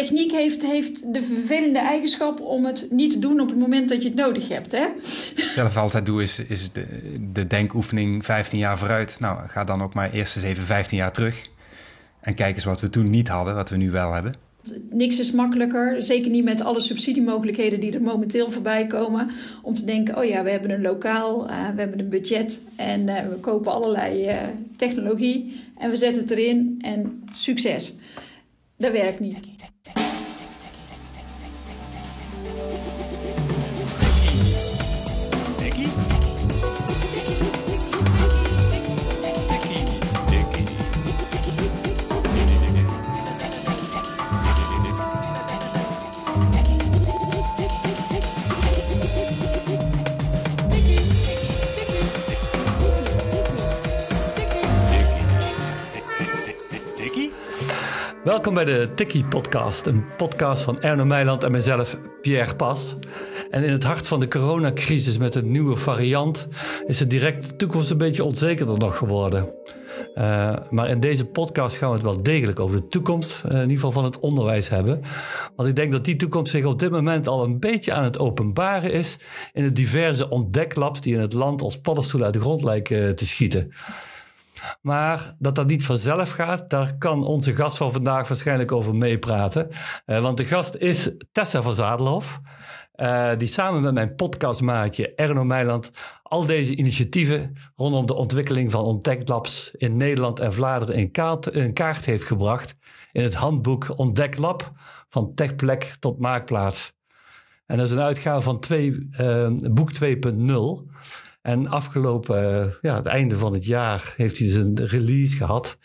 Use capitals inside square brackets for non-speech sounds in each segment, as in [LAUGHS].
techniek heeft, heeft de vervelende eigenschap om het niet te doen op het moment dat je het nodig hebt. Hè? We altijd doen is, is de, de denkoefening 15 jaar vooruit. Nou, ga dan ook maar eerst eens even 15 jaar terug. En kijk eens wat we toen niet hadden, wat we nu wel hebben. Niks is makkelijker, zeker niet met alle subsidiemogelijkheden die er momenteel voorbij komen. Om te denken, oh ja, we hebben een lokaal, uh, we hebben een budget en uh, we kopen allerlei uh, technologie en we zetten het erin en succes. Dat werkt niet. Welkom bij de Tikkie Podcast, een podcast van Erno Meiland en mezelf, Pierre Pas. En in het hart van de coronacrisis met een nieuwe variant is de directe toekomst een beetje onzekerder nog geworden. Uh, maar in deze podcast gaan we het wel degelijk over de toekomst, uh, in ieder geval van het onderwijs hebben. Want ik denk dat die toekomst zich op dit moment al een beetje aan het openbaren is in de diverse ontdeklabs die in het land als paddenstoelen uit de grond lijken te schieten. Maar dat dat niet vanzelf gaat, daar kan onze gast van vandaag waarschijnlijk over meepraten. Uh, want de gast is Tessa van Zadelhof. Uh, die samen met mijn podcastmaatje Erno Meiland al deze initiatieven rondom de ontwikkeling van Ontdeklabs in Nederland en Vlaanderen in kaart, in kaart heeft gebracht in het handboek Ontdeklab van techplek tot maakplaats. En dat is een uitgave van twee, uh, boek 2.0. En afgelopen, ja, het einde van het jaar heeft hij zijn release gehad.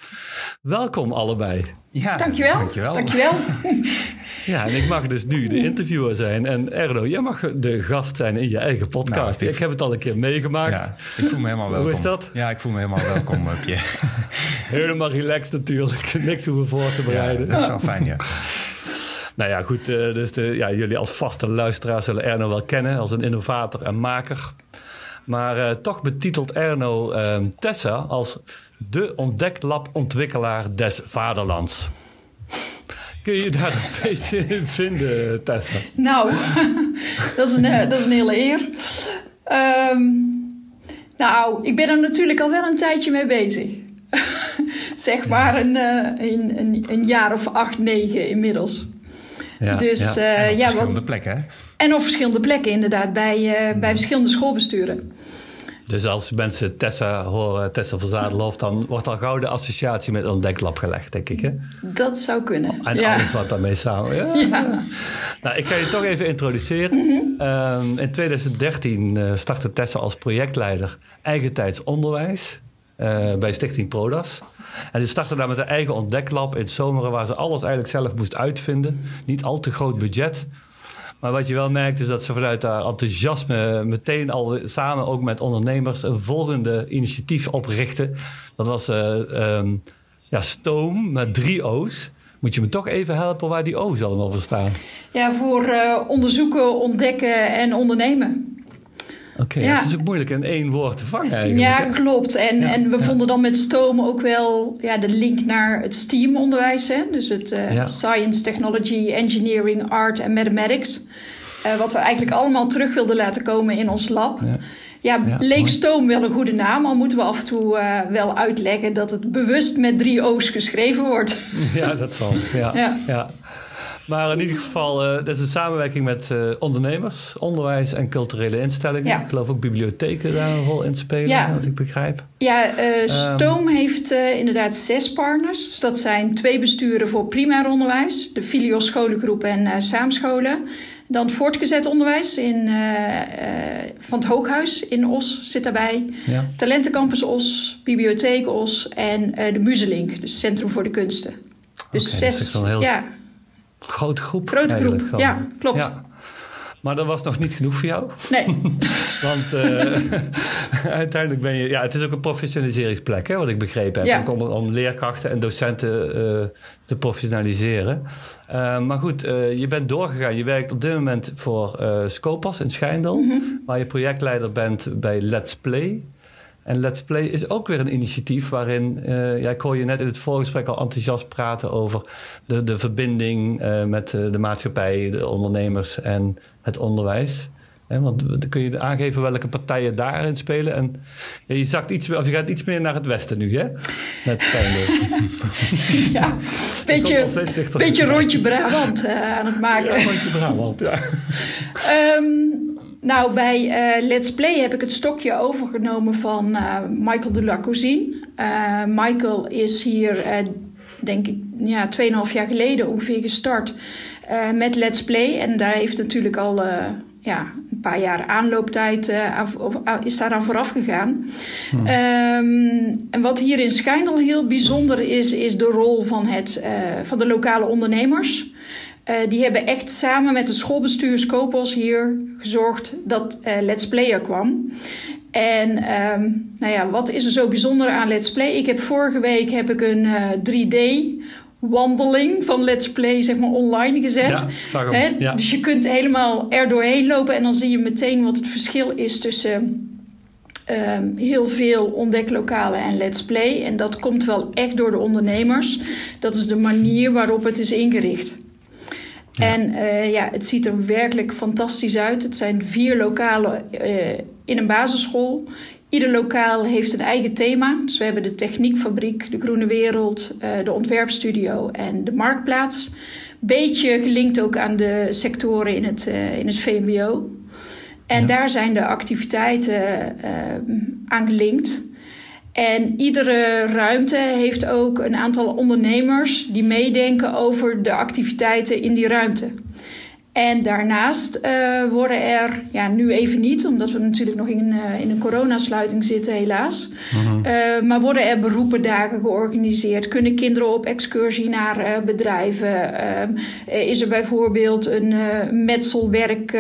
Welkom allebei. Ja, dankjewel. Dankjewel. dankjewel. [LAUGHS] ja, en ik mag dus nu de [LAUGHS] interviewer zijn. En Erdo, jij mag de gast zijn in je eigen podcast. Nou, ik, heb het al een keer meegemaakt. Ja, ik voel me helemaal welkom. Hoe is dat? Ja, ik voel me helemaal welkom, Pierre. [LAUGHS] helemaal relaxed natuurlijk. Niks hoeven voor te bereiden. Ja, dat is wel fijn, ja. Nou ja, goed. Dus de, ja, jullie als vaste luisteraars zullen Erno wel kennen als een innovator en maker. Maar uh, toch betitelt Erno uh, Tessa als de ontdeklab-ontwikkelaar des vaderlands. Kun je daar een [LAUGHS] beetje in vinden, Tessa? Nou, [LAUGHS] dat, is een, eh, dat is een hele eer. Um, nou, ik ben er natuurlijk al wel een tijdje mee bezig. [LAUGHS] zeg maar een, een, een, een, jaar of acht, negen inmiddels. Ja, dus, ja. en op ja, verschillende wat, plekken, hè? En op verschillende plekken, inderdaad, bij, uh, bij verschillende schoolbesturen. Dus als mensen Tessa horen, Tessa van Zadelhof, dan wordt al gauw de associatie met een deklab gelegd, denk ik. Hè? Dat zou kunnen. En alles wat daarmee samen. Ja. ja. Nou, ik ga je toch even introduceren. Mm um, in 2013 uh, startte Tessa als projectleider eigentijds onderwijs uh, bij Stichting Prodas. En ze startte daar met een eigen ontdeklab in Zomeren, waar ze alles eigenlijk zelf moest uitvinden. Niet al te groot budget. Maar wat je wel merkt is dat ze vanuit haar enthousiasme meteen al samen ook met ondernemers een volgende initiatief oprichten. Dat was uh, ja, Stoom met drie O's. Moet je me toch even helpen waar die O's allemaal voor staan? Ja, voor uh, onderzoeken, ontdekken en ondernemen. Oké, ja. het is ook moeilijk in één woord te vangen eigenlijk. Ja, klopt. En, ja, en we ja. vonden dan met stoom ook wel ja, de link naar het STEAM-onderwijs. Hè? Dus het uh, Science, Technology, Engineering, Art en Mathematics. Uh, wat we eigenlijk allemaal terug wilden laten komen in ons lab. Ja, leek stoom wel een goede naam, al moeten we af en toe uh, wel uitleggen dat het bewust met drie O's geschreven wordt. [LAUGHS] Ja, dat zal. ja. ja. Maar in ieder geval, uh, dat is een samenwerking met uh, ondernemers, onderwijs en culturele instellingen. Ja. Ik geloof ook bibliotheken daar een rol in spelen, ja. wat ik begrijp. Ja, uh, Stoom um, heeft inderdaad zes partners. Dus dat zijn twee besturen voor primair onderwijs, de Filio scholengroep en saamscholen. Dan voortgezet onderwijs in, van het Hooghuis in Os zit daarbij. Ja. Talentencampus Os, Bibliotheek Os en de Muzelink, dus Centrum voor de Kunsten. Dus okay, zes, heel... ja, Grote groep. Grote groep, ja, klopt. Ja. Maar dat was nog niet genoeg voor jou? Nee. [LAUGHS] Want uh, [LAUGHS] uiteindelijk ben je... Ja, het is ook een professionaliseringsplek, hè, wat ik begrepen heb. Ja. Om, om leerkrachten en docenten uh, te professionaliseren. Uh, maar goed, je bent doorgegaan. Je werkt op dit moment voor Scopas in Schijndel. Mm -hmm. Waar je projectleider bent bij Let's Play. En Let's Play is ook weer een initiatief waarin, uh, ja, ik hoor je net in het voorgesprek al enthousiast praten over de, de verbinding uh, met de maatschappij, de ondernemers en het onderwijs. He, want dan kun je aangeven welke partijen daarin spelen. En ja, je, zakt iets, of je gaat iets meer naar het westen nu, hè? Met [LAUGHS] ja, beetje, beetje rondje Brabant uh, aan het maken. Ja, rondje Brabant, ja. um, nou, bij uh, Let's Play heb ik het stokje overgenomen van uh, Michael de la Cousine. Michael is hier, denk ik, ja, 2,5 jaar geleden ongeveer gestart met Let's Play. En daar heeft natuurlijk al ja, een paar jaar aanlooptijd uh, is daaraan vooraf gegaan. Hmm. Um, en wat hier in Schijndel heel bijzonder is, is de rol van, het, uh, van de lokale ondernemers. Uh, die hebben echt samen met het schoolbestuur Scopos hier gezorgd dat Let's Play er kwam. En um, nou ja, wat is er zo bijzonder aan Let's Play? Ik heb vorige week heb ik een 3D wandeling van Let's Play zeg maar online gezet. Ja, ja. Dus je kunt helemaal er doorheen lopen en dan zie je meteen wat het verschil is tussen um, heel veel ontdeklokalen en Let's Play. En dat komt wel echt door de ondernemers. Dat is de manier waarop het is ingericht. En uh, ja, het ziet er werkelijk fantastisch uit. Het zijn vier lokalen uh, in een basisschool. Ieder lokaal heeft een eigen thema. Dus we hebben de techniekfabriek, de groene wereld, uh, de ontwerpstudio en de marktplaats. Beetje gelinkt ook aan de sectoren in het, in het VMBO. En ja. daar zijn de activiteiten aan gelinkt. En iedere ruimte heeft ook een aantal ondernemers die meedenken over de activiteiten in die ruimte. En daarnaast uh, worden er, ja, nu even niet, omdat we natuurlijk nog in, uh, in een coronasluiting zitten, helaas. Uh-huh. Uh, maar worden er beroependagen georganiseerd? Kunnen kinderen op excursie naar bedrijven? is er bijvoorbeeld een metselwerk,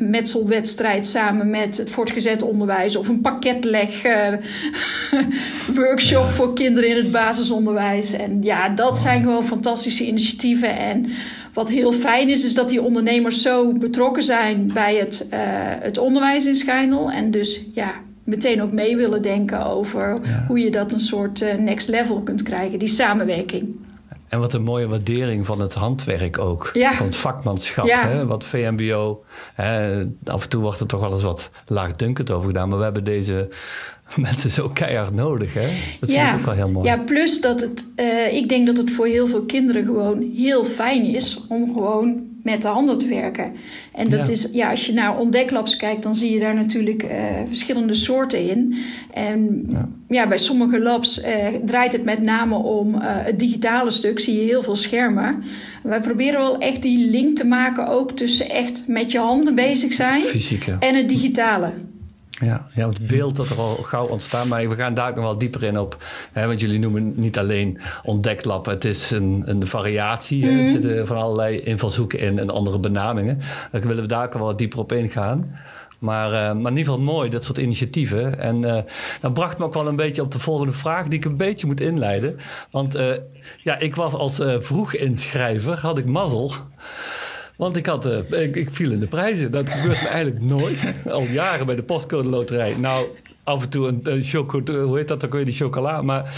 metselwedstrijd samen met het voortgezet onderwijs of een pakketleg [LAUGHS] workshop voor kinderen in het basisonderwijs? En ja, dat zijn gewoon fantastische initiatieven. En wat heel fijn is, is dat die ondernemers zo betrokken zijn bij het, uh, het onderwijs in Schijndel. En dus ja, meteen ook mee willen denken over ja. hoe je dat een soort uh, next level kunt krijgen, die samenwerking. En wat een mooie waardering van het handwerk ook. Ja. Van het vakmanschap. Ja. Hè? Wat VMBO. Hè? Af en toe wordt er toch wel eens wat laagdunkend over gedaan. Maar we hebben deze [LAUGHS] mensen zo keihard nodig. Hè? Dat ja. ik ook wel heel mooi. Ja, plus dat het. Uh, ik denk dat het voor heel veel kinderen gewoon heel fijn is om gewoon met de handen te werken. En dat ja. is, ja, als je naar ontdeklabs kijkt, dan zie je daar natuurlijk uh, verschillende soorten in. En ja, ja bij sommige labs uh, draait het met name om uh, het digitale stuk, zie je heel veel schermen. Wij proberen wel echt die link te maken ook tussen echt met je handen bezig zijn Fysieke. en het digitale. Ja, ja, het beeld dat er al gauw ontstaat. Maar we gaan daar nog wel dieper in op. Hè, want jullie noemen niet alleen ontdeklab. Het is een, een variatie. Mm. Er zitten van allerlei invalshoeken in en andere benamingen. Daar willen we daar ook wel dieper op ingaan. Maar, uh, maar in ieder geval mooi, dat soort initiatieven. En uh, dat bracht me ook wel een beetje op de volgende vraag... die ik een beetje moet inleiden. Want uh, ja, ik was als vroeg inschrijver, had ik mazzel... Want ik, had, uh, ik, viel in de prijzen. Dat gebeurt me eigenlijk nooit. Al jaren bij de postcode loterij. Nou, af en toe een, een chocolade, hoe heet dat ook weer, die chocola. Maar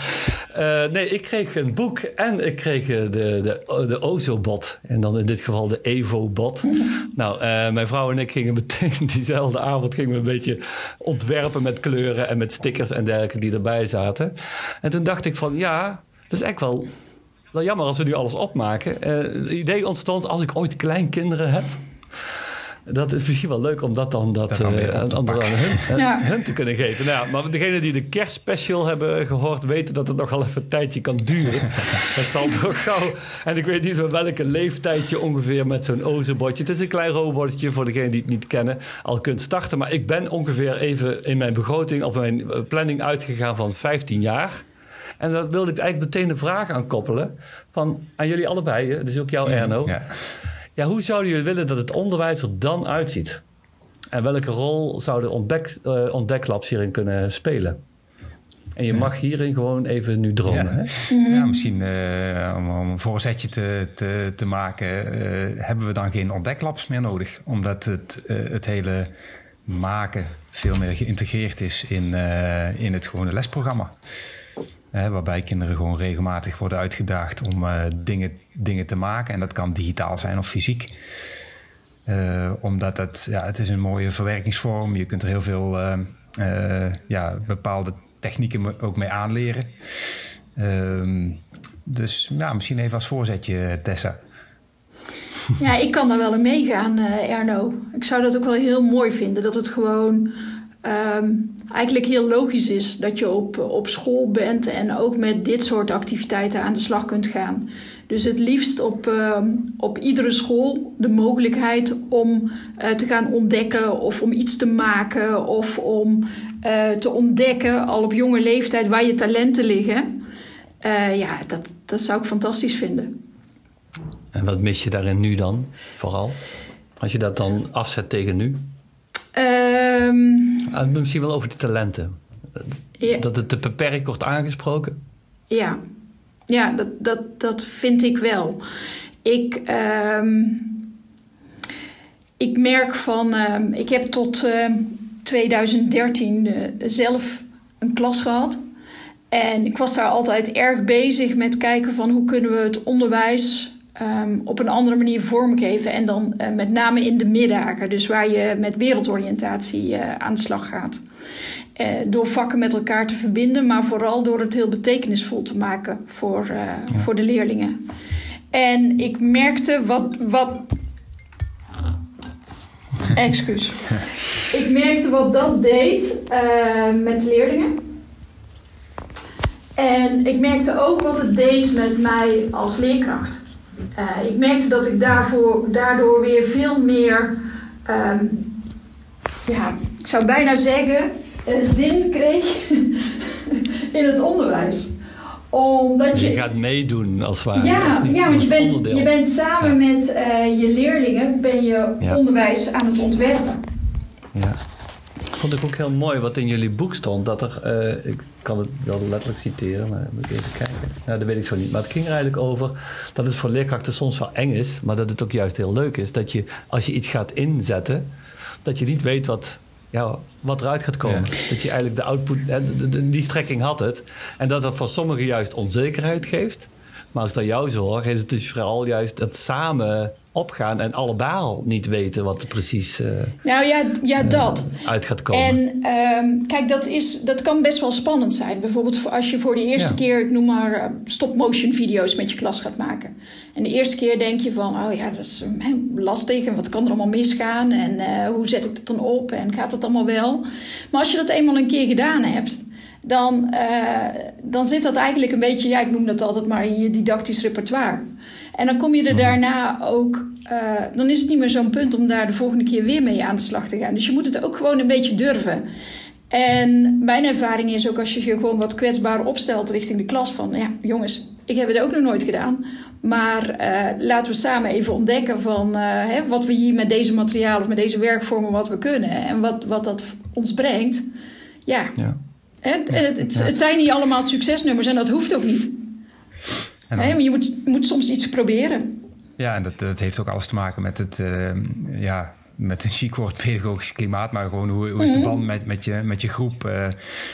uh, nee, ik kreeg een boek en ik kreeg de, de, de Ozo-bot. En dan in dit geval de Evo-bot. nou, mijn vrouw en ik gingen meteen [LAUGHS] diezelfde avond gingen we een beetje ontwerpen met kleuren en met stickers en dergelijke die erbij zaten. En toen dacht ik van ja, dat is echt wel wel jammer als we nu alles opmaken. Uh, het idee ontstond als ik ooit kleinkinderen heb. Dat is misschien wel leuk om dat dan, dat, dat dan uh, aan, hun, ja. hun, te kunnen geven. Nou ja, maar degenen die de kerstspecial hebben gehoord... weten dat het nogal even een tijdje kan duren. [LAUGHS] dat zal toch gauw... En ik weet niet van welke leeftijdje ongeveer met zo'n ozebotje. Het is een klein robotje voor degenen die het niet kennen. Al kunt starten. Maar ik ben ongeveer even in mijn begroting... of mijn eh, planning uitgegaan van 15 jaar... En daar wilde ik eigenlijk meteen een vraag aan koppelen. Van, aan jullie allebei, dus ook jou mm, Erno. Ja. ja, hoe zouden jullie willen dat het onderwijs er dan uitziet? En welke rol zouden ontdek, uh, ontdeklabs hierin kunnen spelen? En je mag hierin gewoon even nu dromen. Ja, hè? ja misschien uh, om, om, een voorzetje te, te, te maken, uh, hebben we dan geen ontdeklabs meer nodig. Omdat het, uh, het hele maken veel meer geïntegreerd is in, in het gewone lesprogramma. Waarbij kinderen gewoon regelmatig worden uitgedaagd om dingen, dingen te maken. En dat kan digitaal zijn of fysiek. Uh, omdat het, ja, het is een mooie verwerkingsvorm. Je kunt er heel veel uh, ja, bepaalde technieken ook mee aanleren. Ehm, dus ja, misschien even als voorzetje, Tessa. Ja, ik kan daar wel in meegaan, Erno. Ik zou dat ook wel heel mooi vinden. Dat het gewoon um, eigenlijk heel logisch is dat je op, op school bent en ook met dit soort activiteiten aan de slag kunt gaan. Dus het liefst op, uh, op iedere school de mogelijkheid om uh, te gaan ontdekken of om iets te maken of om uh, te ontdekken al op jonge leeftijd waar je talenten liggen. ja, dat, dat zou ik fantastisch vinden. En wat mis je daarin nu dan vooral? Als je dat dan afzet tegen nu? Um, misschien wel over de talenten. Dat het te beperkt wordt aangesproken? Ja, ja dat, dat, dat vind ik wel. Ik, um, ik merk van. Um, ik heb tot uh, 2013 uh, zelf een klas gehad. En ik was daar altijd erg bezig met kijken van hoe kunnen we het onderwijs um, op een andere manier vormgeven. En dan uh, met name in de middagen, dus waar je met wereldoriëntatie uh, aan de slag gaat. Uh, door vakken met elkaar te verbinden, maar vooral door het heel betekenisvol te maken voor, ja. voor de leerlingen. En ik merkte wat. wat [LAUGHS] Excuus. ik merkte wat dat deed met leerlingen. En ik merkte ook wat het deed met mij als leerkracht. Uh, ik merkte dat ik daarvoor, daardoor weer veel meer, um, ja, ik zou bijna zeggen, zin kreeg [LAUGHS] in het onderwijs. Omdat je, je gaat meedoen als het ware. Ja, ja want je bent, je bent samen ja. met uh, je leerlingen ben je ja. onderwijs aan het ontwerpen. Ja vond ik ook heel mooi wat in jullie boek stond. Dat er, uh, ik kan het wel letterlijk citeren, maar moet ik even kijken. Nou, dat weet ik zo niet. Maar het ging er eigenlijk over dat het voor leerkrachten soms wel eng is, maar dat het ook juist heel leuk is. Dat je, als je iets gaat inzetten, dat je niet weet wat, ja, wat eruit gaat komen. Dat je eigenlijk de output, die strekking had het. En dat dat voor sommigen juist onzekerheid geeft. Maar als ik naar jou zo hoor, is het dus vooral juist dat samen opgaan en allebei niet weten wat er precies uh, nou, ja, ja, uh, dat. uit gaat komen. En um, kijk, dat, is, dat kan best wel spannend zijn. Bijvoorbeeld als je voor de eerste ja. keer, ik noem maar uh, stop-motion video's met je klas gaat maken. En de eerste keer denk je van, oh ja, dat is lastig en wat kan er allemaal misgaan en hoe zet ik dat dan op en gaat dat allemaal wel. Maar als je dat eenmaal een keer gedaan hebt, dan, dan zit dat eigenlijk een beetje, ja, ik noem dat altijd maar in je didactisch repertoire. En dan kom je er mhm. daarna ook. Uh, dan is het niet meer zo'n punt om daar de volgende keer weer mee aan de slag te gaan. Dus je moet het ook gewoon een beetje durven. En mijn ervaring is ook als je je gewoon wat kwetsbaar opstelt richting de klas van, ja, jongens, ik heb het ook nog nooit gedaan. Maar uh, laten we samen even ontdekken van uh, hè, wat we hier met deze materialen of met deze werkvormen wat we kunnen en wat, wat dat ons brengt. Ja. ja. Het, het, het, het zijn niet allemaal succesnummers en dat hoeft ook niet. Dan, maar je moet, je moet soms iets proberen. Ja, en dat, dat heeft ook alles te maken met het, uh, ja, met een chic woord [LAUGHS] pedagogisch klimaat, maar gewoon hoe, hoe is de mhm. band met, met, je, met je groep? Uh,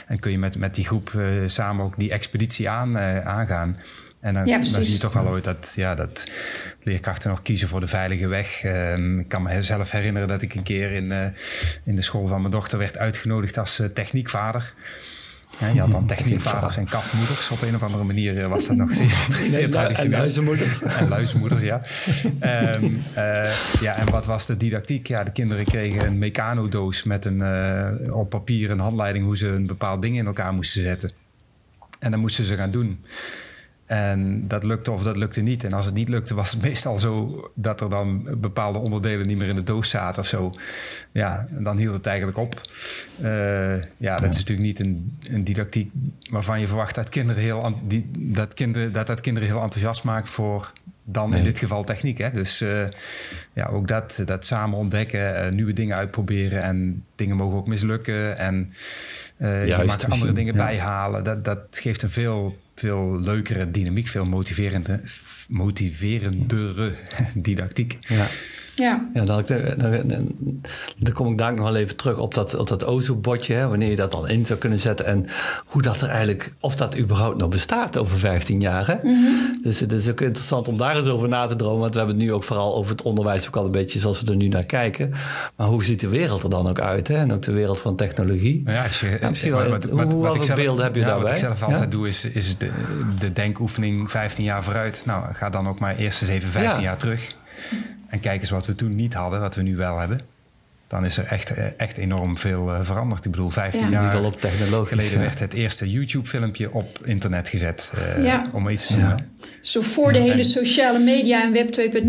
en kun je met, met die groep uh, samen ook die expeditie aan, aangaan? En dan, ja, dan, zie je toch wel ooit dat, ja, dat leerkrachten nog kiezen voor de veilige weg. Uh, ik kan me zelf herinneren dat ik een keer in, uh, in de school van mijn dochter werd uitgenodigd als uh, techniekvader. Ja, je had dan [LAUGHS] techniekvaders en kafmoeders. Op een of andere manier eh, was dat nog [LAUGHS] zeer, zeer traditioneel. En luizenmoeders. [LAUGHS] En luizenmoeders, ja. um, uh, ja, en wat was de didactiek? Ja, de kinderen kregen een mecanodoos met een, uh, op papier een handleiding... hoe ze een bepaald ding in elkaar moesten zetten. En dan moesten ze gaan doen. En dat lukte of dat lukte niet. En als het niet lukte, was het meestal zo dat er dan bepaalde onderdelen niet meer in de doos zaten of zo. Ja, en dan hield het eigenlijk op. Uh, ja, dat is natuurlijk niet een, een, didactiek waarvan je verwacht dat kinderen heel, die, dat, kinderen, dat dat kinderen heel enthousiast maakt voor dan nee. in dit geval techniek. Hè? Dus uh, ja, ook dat, dat samen ontdekken, uh, nieuwe dingen uitproberen en dingen mogen ook mislukken. En uh, je mag er andere dingen ja. bijhalen. Dat, dat geeft een veel veel leukere dynamiek, veel motiverende, motiverendere [LAUGHS] didactiek. Ja. Ja. ja dan, dan, dan, kom ik daar nog wel even terug op dat, op dat OZO-botje. Wanneer je dat dan in zou kunnen zetten. En hoe dat er eigenlijk, of dat überhaupt nog bestaat over 15 jaar. Hè? Mhm. Dus het is ook interessant om daar eens over na te dromen. Want we hebben het nu ook vooral over het onderwijs ook al een beetje zoals we er nu naar kijken. Maar hoe ziet de wereld er dan ook uit? Hè? En ook de wereld van technologie. Ja, als je, misschien wel, wat, wat, hoe, wat, wat beelden heb je daarbij? Wat ik zelf altijd doe is, is de, de denkoefening 15 jaar vooruit. Nou, ga dan ook maar eerst eens even 15 jaar terug. En kijk eens wat we toen niet hadden, wat we nu wel hebben. Dan is er echt, eh, echt enorm veel uh, veranderd. Ik bedoel, 15 jaar op geleden werd het eerste YouTube-filmpje op internet gezet. Uh, ja. Om iets te noemen. Zo voor de hele sociale media en Web 2.0.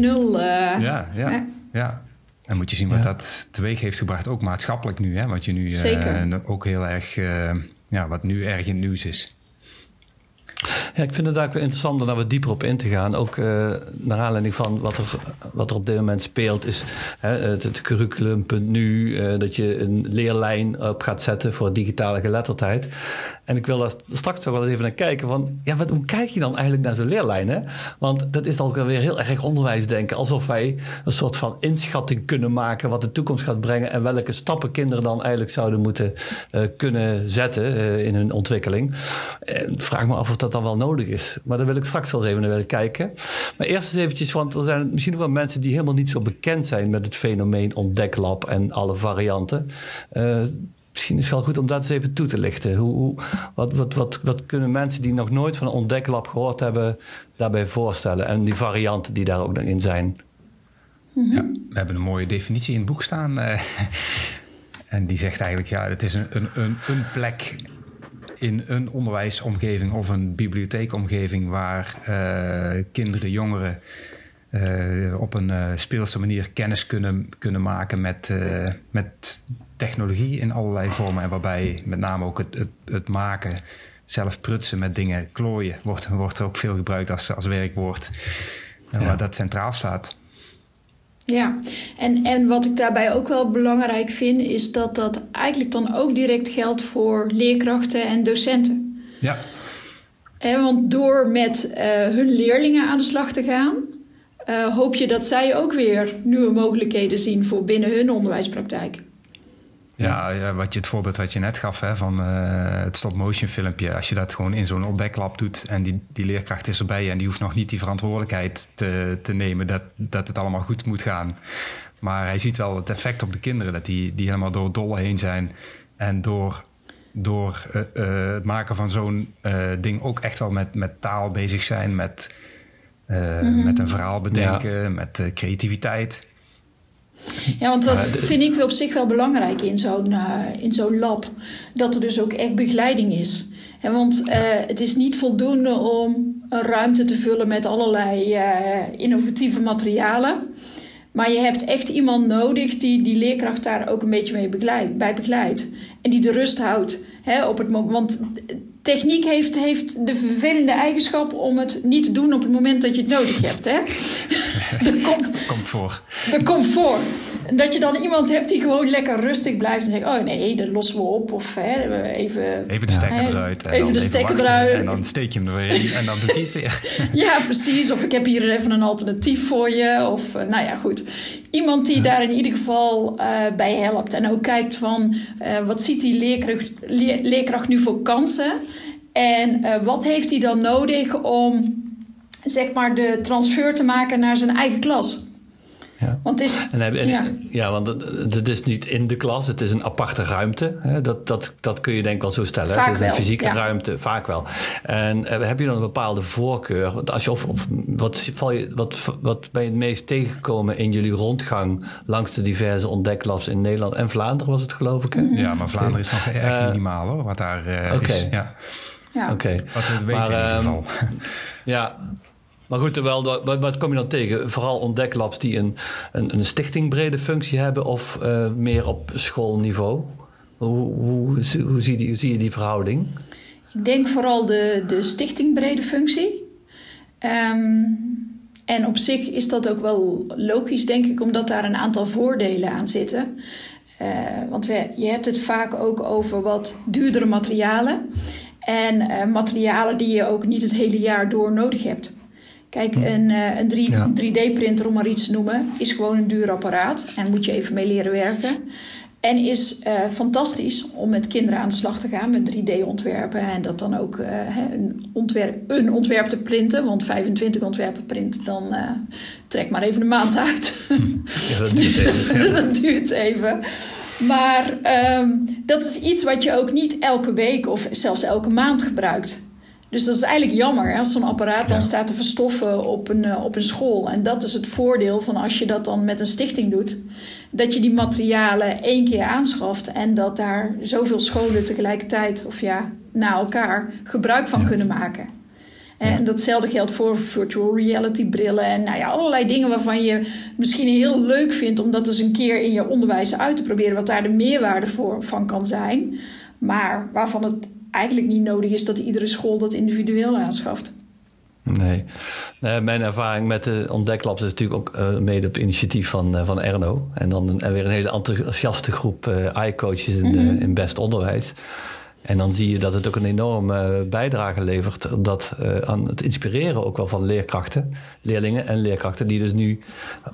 ja, ja, ja. En moet je zien wat dat teweeg heeft gebracht, ook maatschappelijk nu. Hè? Wat je nu ook heel erg, ja, wat nu erg in nieuws is. Ja, ik vind het eigenlijk wel interessant om daar wat dieper op in te gaan. Ook uh, naar aanleiding van wat er, wat er op dit moment speelt, is hè, het, het curriculum.nu, eh, dat je een leerlijn op gaat zetten voor digitale geletterdheid. En ik wil daar straks wel even naar kijken. Van, ja, wat, hoe kijk je dan eigenlijk naar zo'n leerlijn? Hè? Want dat is dan weer heel erg onderwijsdenken. Alsof wij een soort van inschatting kunnen maken wat de toekomst gaat brengen. En welke stappen kinderen dan eigenlijk zouden moeten uh, kunnen zetten in hun ontwikkeling. En vraag me af of dan wel nodig is. Maar daar wil ik straks wel eens even naar willen kijken. Maar eerst eens eventjes, want er zijn misschien nog wel mensen die helemaal niet zo bekend zijn met het fenomeen ontdeklab en alle varianten. Uh, misschien is het wel goed om dat eens even toe te lichten. Hoe, hoe, wat, wat, wat, wat kunnen mensen die nog nooit van een ontdeklab gehoord hebben, daarbij voorstellen? En die varianten die daar ook nog in zijn. Ja, we hebben een mooie definitie in het boek staan. Uh, [LAUGHS] en die zegt eigenlijk, ja, het is een, een, een plek in een onderwijsomgeving of een bibliotheekomgeving waar uh, kinderen, jongeren uh, op een uh, speelse manier kennis kunnen, kunnen maken met, met technologie in allerlei vormen. En waarbij met name ook het, het, het maken, zelf prutsen met dingen, klooien, wordt, wordt ook veel gebruikt als, als werkwoord. Ja. Waar dat centraal staat. Ja, en, en wat ik daarbij ook wel belangrijk vind, is dat dat eigenlijk dan ook direct geldt voor leerkrachten en docenten. Ja. En want door met uh, hun leerlingen aan de slag te gaan, uh, hoop je dat zij ook weer nieuwe mogelijkheden zien voor binnen hun onderwijspraktijk. Ja, ja, wat je, het voorbeeld wat je net gaf hè, van uh, het stop-motion filmpje. Als je dat gewoon in zo'n ontdeklab doet en die, die leerkracht is erbij en die hoeft nog niet die verantwoordelijkheid te, te nemen dat, dat het allemaal goed moet gaan. Maar hij ziet wel het effect op de kinderen, dat die, die helemaal door dolle heen zijn. En door, door uh, uh, het maken van zo'n ding ook echt wel met, met taal bezig zijn, met, mm -hmm. met een verhaal bedenken, ja. met creativiteit. Ja, want dat vind ik op zich wel belangrijk in zo'n uh, in zo'n lab. Dat er dus ook echt begeleiding is. En want uh, het is niet voldoende om een ruimte te vullen met allerlei uh, innovatieve materialen. Maar je hebt echt iemand nodig die die leerkracht daar ook een beetje mee begeleidt, bij begeleidt. En die de rust houdt. Hè, op het moment, want techniek heeft, heeft de vervelende eigenschap om het niet te doen op het moment dat je het nodig hebt. Hè? [LAUGHS] dat komt, komt voor. Dat komt voor. Dat je dan iemand hebt die gewoon lekker rustig blijft en zegt: Oh nee, dat lossen we op. Of hè, even, even de stekker eruit. En even de stekker eruit. En dan steek je hem er weer in en dan doet hij het weer. [LAUGHS] ja, precies. Of ik heb hier even een alternatief voor je. Of uh, nou ja, goed. Iemand die daar in ieder geval uh, bij helpt. En ook kijkt van uh, wat ziet die leerkracht, leer, leerkracht nu voor kansen. En uh, wat heeft hij dan nodig om zeg maar de transfer te maken naar zijn eigen klas? Ja. Want het is, en, en, ja. ja, want het, is niet in de klas, het is een aparte ruimte. Hè? Dat, dat, dat kun je denk ik wel zo stellen. Vaak het is een wel, fysieke ja. ruimte, vaak wel. En uh, heb je dan een bepaalde voorkeur? Want als je, of, of, wat, val je, wat, wat ben je het meest tegengekomen in jullie rondgang langs de diverse ontdeklabs in Nederland en Vlaanderen, was het geloof ik? Hè? Ja, maar Vlaanderen is nog erg uh, minimaal hoor, wat daar uh, okay. is. Ja. Ja. Okay. Wat we het weten maar, in ieder geval. [LAUGHS] ja, maar goed, wel, wat, wat, kom je dan tegen? Vooral ontdeklabs die een, een, een stichtingbrede functie hebben of uh, meer op schoolniveau? Hoe, hoe, hoe, zie, die, hoe zie je die verhouding? Ik denk vooral de, de stichtingbrede functie. Um, en op zich is dat ook wel logisch, denk ik, omdat daar een aantal voordelen aan zitten. Uh, want we, je hebt het vaak ook over wat duurdere materialen. En uh, materialen die je ook niet het hele jaar door nodig hebt. Kijk, hm. een, uh, een 3D-printer, om maar iets te noemen, is gewoon een duur apparaat. En moet je even mee leren werken. En is uh, fantastisch om met kinderen aan de slag te gaan met 3D-ontwerpen. En dat dan ook uh, een, ontwerp, een ontwerp te printen. Want 25 ontwerpen print, dan uh, trek maar even een maand uit. [LAUGHS] Ja, dat duurt even. [LAUGHS] dat duurt even. Maar um, dat is iets wat je ook niet elke week of zelfs elke maand gebruikt. Dus dat is eigenlijk jammer als zo'n apparaat dan staat te verstoffen op een, uh, op een school. En dat is het voordeel van als je dat dan met een stichting doet. Dat je die materialen één keer aanschaft en dat daar zoveel scholen tegelijkertijd of ja, na elkaar gebruik van kunnen maken. En datzelfde geldt voor virtual reality brillen en nou ja, allerlei dingen waarvan je misschien heel leuk vindt om dat eens een keer in je onderwijs uit te proberen, wat daar de meerwaarde voor, van kan zijn. Maar waarvan het eigenlijk niet nodig is dat iedere school dat individueel aanschaft. Nee. mijn ervaring met de ontdeklabs is natuurlijk ook uh, mede op initiatief van, uh, van Erno. En dan en weer een hele enthousiaste groep uh, coaches in, mm in best onderwijs. En dan zie je dat het ook een enorme bijdrage levert dat, uh, aan het inspireren ook wel van leerkrachten, leerlingen en leerkrachten, die dus nu